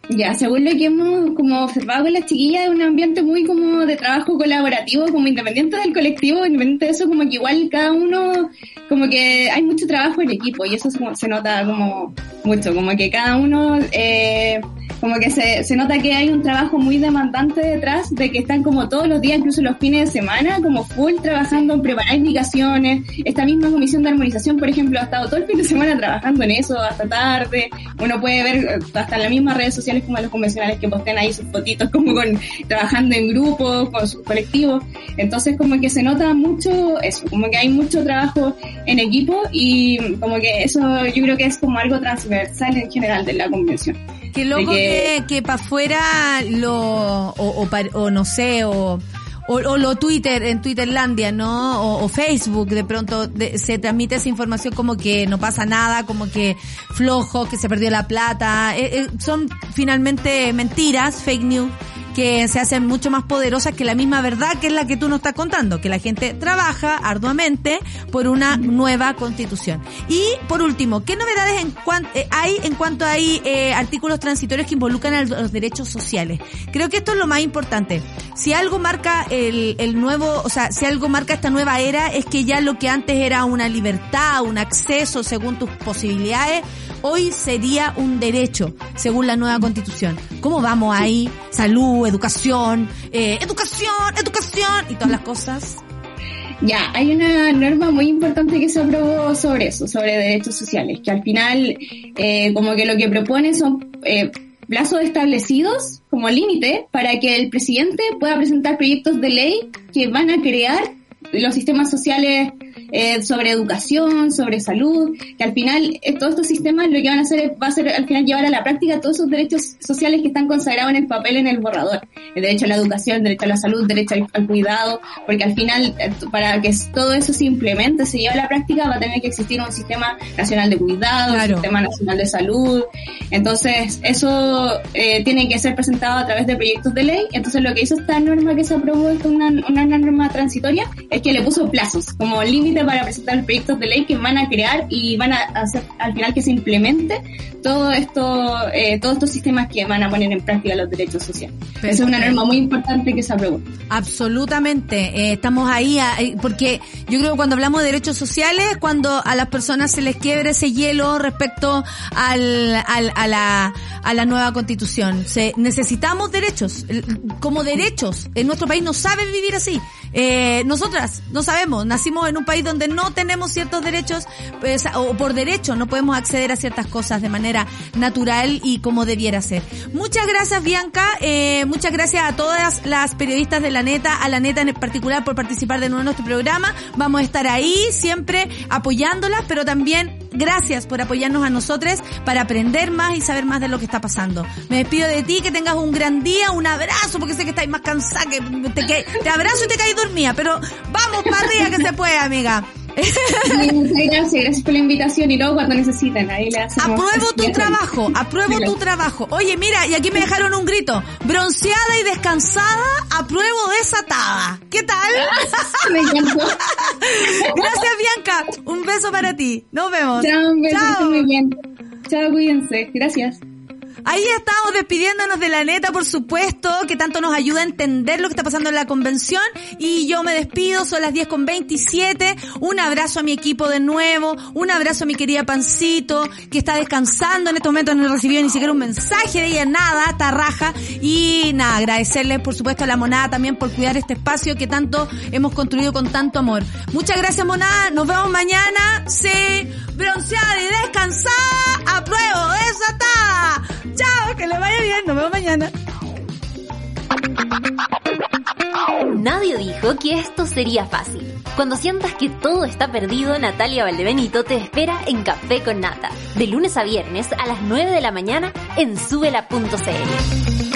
Ya, según lo que hemos como observado con las chiquillas, es un ambiente muy como de trabajo colaborativo, como independiente del colectivo, independiente de eso, como que igual cada uno, como que hay mucho trabajo en equipo y eso se, se nota como mucho, como que cada uno eh, como que se, se nota que hay un trabajo muy demandante detrás, de que están como todos los días, incluso los fines de semana, como full trabajando en preparar indicaciones. Esta misma comisión de armonización, por ejemplo, ha estado todo el fin de semana trabajando en eso hasta tarde. Uno puede ver hasta en las mismas redes sociales como los convencionales que postean ahí sus fotitos como con trabajando en grupo, con sus colectivos. Entonces como que se nota mucho eso, como que hay mucho trabajo en equipo y como que eso yo creo que es como algo transversal en general de la convención. Qué loco que, que, para afuera lo, o, o, o, no sé, o, o, lo Twitter, en Twitterlandia, ¿no? O, o Facebook, de pronto de, se transmite esa información como que no pasa nada, como que flojo, que se perdió la plata. Eh, eh, son finalmente mentiras, fake news que se hacen mucho más poderosas que la misma verdad que es la que tú nos estás contando, que la gente trabaja arduamente por una nueva constitución. Y por último, ¿qué novedades en eh, hay en cuanto hay eh, artículos transitorios que involucran a los derechos sociales? Creo que esto es lo más importante. Si algo marca el, el nuevo, o sea, si algo marca esta nueva era es que ya lo que antes era una libertad, un acceso según tus posibilidades, hoy sería un derecho, según la nueva constitución. ¿Cómo vamos ahí? Salud, educación, eh, educación, educación y todas las cosas. Ya, hay una norma muy importante que se aprobó sobre eso, sobre derechos sociales, que al final eh, como que lo que propone son eh, plazos establecidos como límite para que el presidente pueda presentar proyectos de ley que van a crear los sistemas sociales eh, sobre educación, sobre salud, que al final eh, todos estos sistemas lo que van a hacer es, va a ser al final llevar a la práctica todos esos derechos sociales que están consagrados en el papel en el borrador. El derecho a la educación, el derecho a la salud, el derecho al, cuidado, porque al final eh, para que todo eso se implemente, se lleve a la práctica, va a tener que existir un sistema nacional de cuidado, un sistema nacional de salud. Entonces, eso eh, tiene que ser presentado a través de proyectos de ley. Entonces, lo que hizo esta norma que se aprobó, una, una norma transitoria, es que le puso plazos como límite para presentar proyectos de ley que van a crear y van a hacer al final que se implemente todo esto, eh, todos estos sistemas que van a poner en práctica los derechos sociales. Esa es una norma muy importante que se aprobó. Absolutamente, eh, estamos ahí porque yo creo que cuando hablamos de derechos sociales, cuando a las personas se les quiebre ese hielo respecto al, al, a, la, a la nueva constitución. Se, necesitamos derechos, como derechos. En nuestro país no saben vivir así. Eh, nosotras no sabemos, nacimos en un país donde no tenemos ciertos derechos, pues, o por derecho no podemos acceder a ciertas cosas de manera natural y como debiera ser. Muchas gracias Bianca, eh, muchas gracias a todas las periodistas de la neta, a la neta en particular por participar de nuevo en nuestro programa. Vamos a estar ahí siempre apoyándolas, pero también gracias por apoyarnos a nosotros para aprender más y saber más de lo que está pasando. Me despido de ti, que tengas un gran día, un abrazo, porque sé que estáis más cansada, que te, que, te abrazo y te caí dormida, pero vamos para arriba que se puede, amiga. Muchas gracias, gracias por la invitación y luego cuando necesiten ahí le Apruebo tu trabajo, apruebo tu trabajo. Oye, mira, y aquí me dejaron un grito. Bronceada y descansada, apruebo desatada. ¿Qué tal? me encantó. gracias, Bianca. Un beso para ti. Nos vemos. Chao, un beso, Chao. muy bien. Chao, cuídense. Gracias. Ahí estamos despidiéndonos de la neta, por supuesto, que tanto nos ayuda a entender lo que está pasando en la convención. Y yo me despido, son las 10 con 27. Un abrazo a mi equipo de nuevo. Un abrazo a mi querida Pancito, que está descansando en este momento. No he recibido ni siquiera un mensaje de ella, nada, está raja. Y nada, agradecerles, por supuesto, a la monada también por cuidar este espacio que tanto hemos construido con tanto amor. Muchas gracias, monada. Nos vemos mañana. Sí, bronceada y descansada. Apruebo, desatada. Chao, que le vaya bien. Nos vemos mañana. Nadie dijo que esto sería fácil. Cuando sientas que todo está perdido, Natalia Valdebenito te espera en Café con Nata, de lunes a viernes a las 9 de la mañana en subela.cl.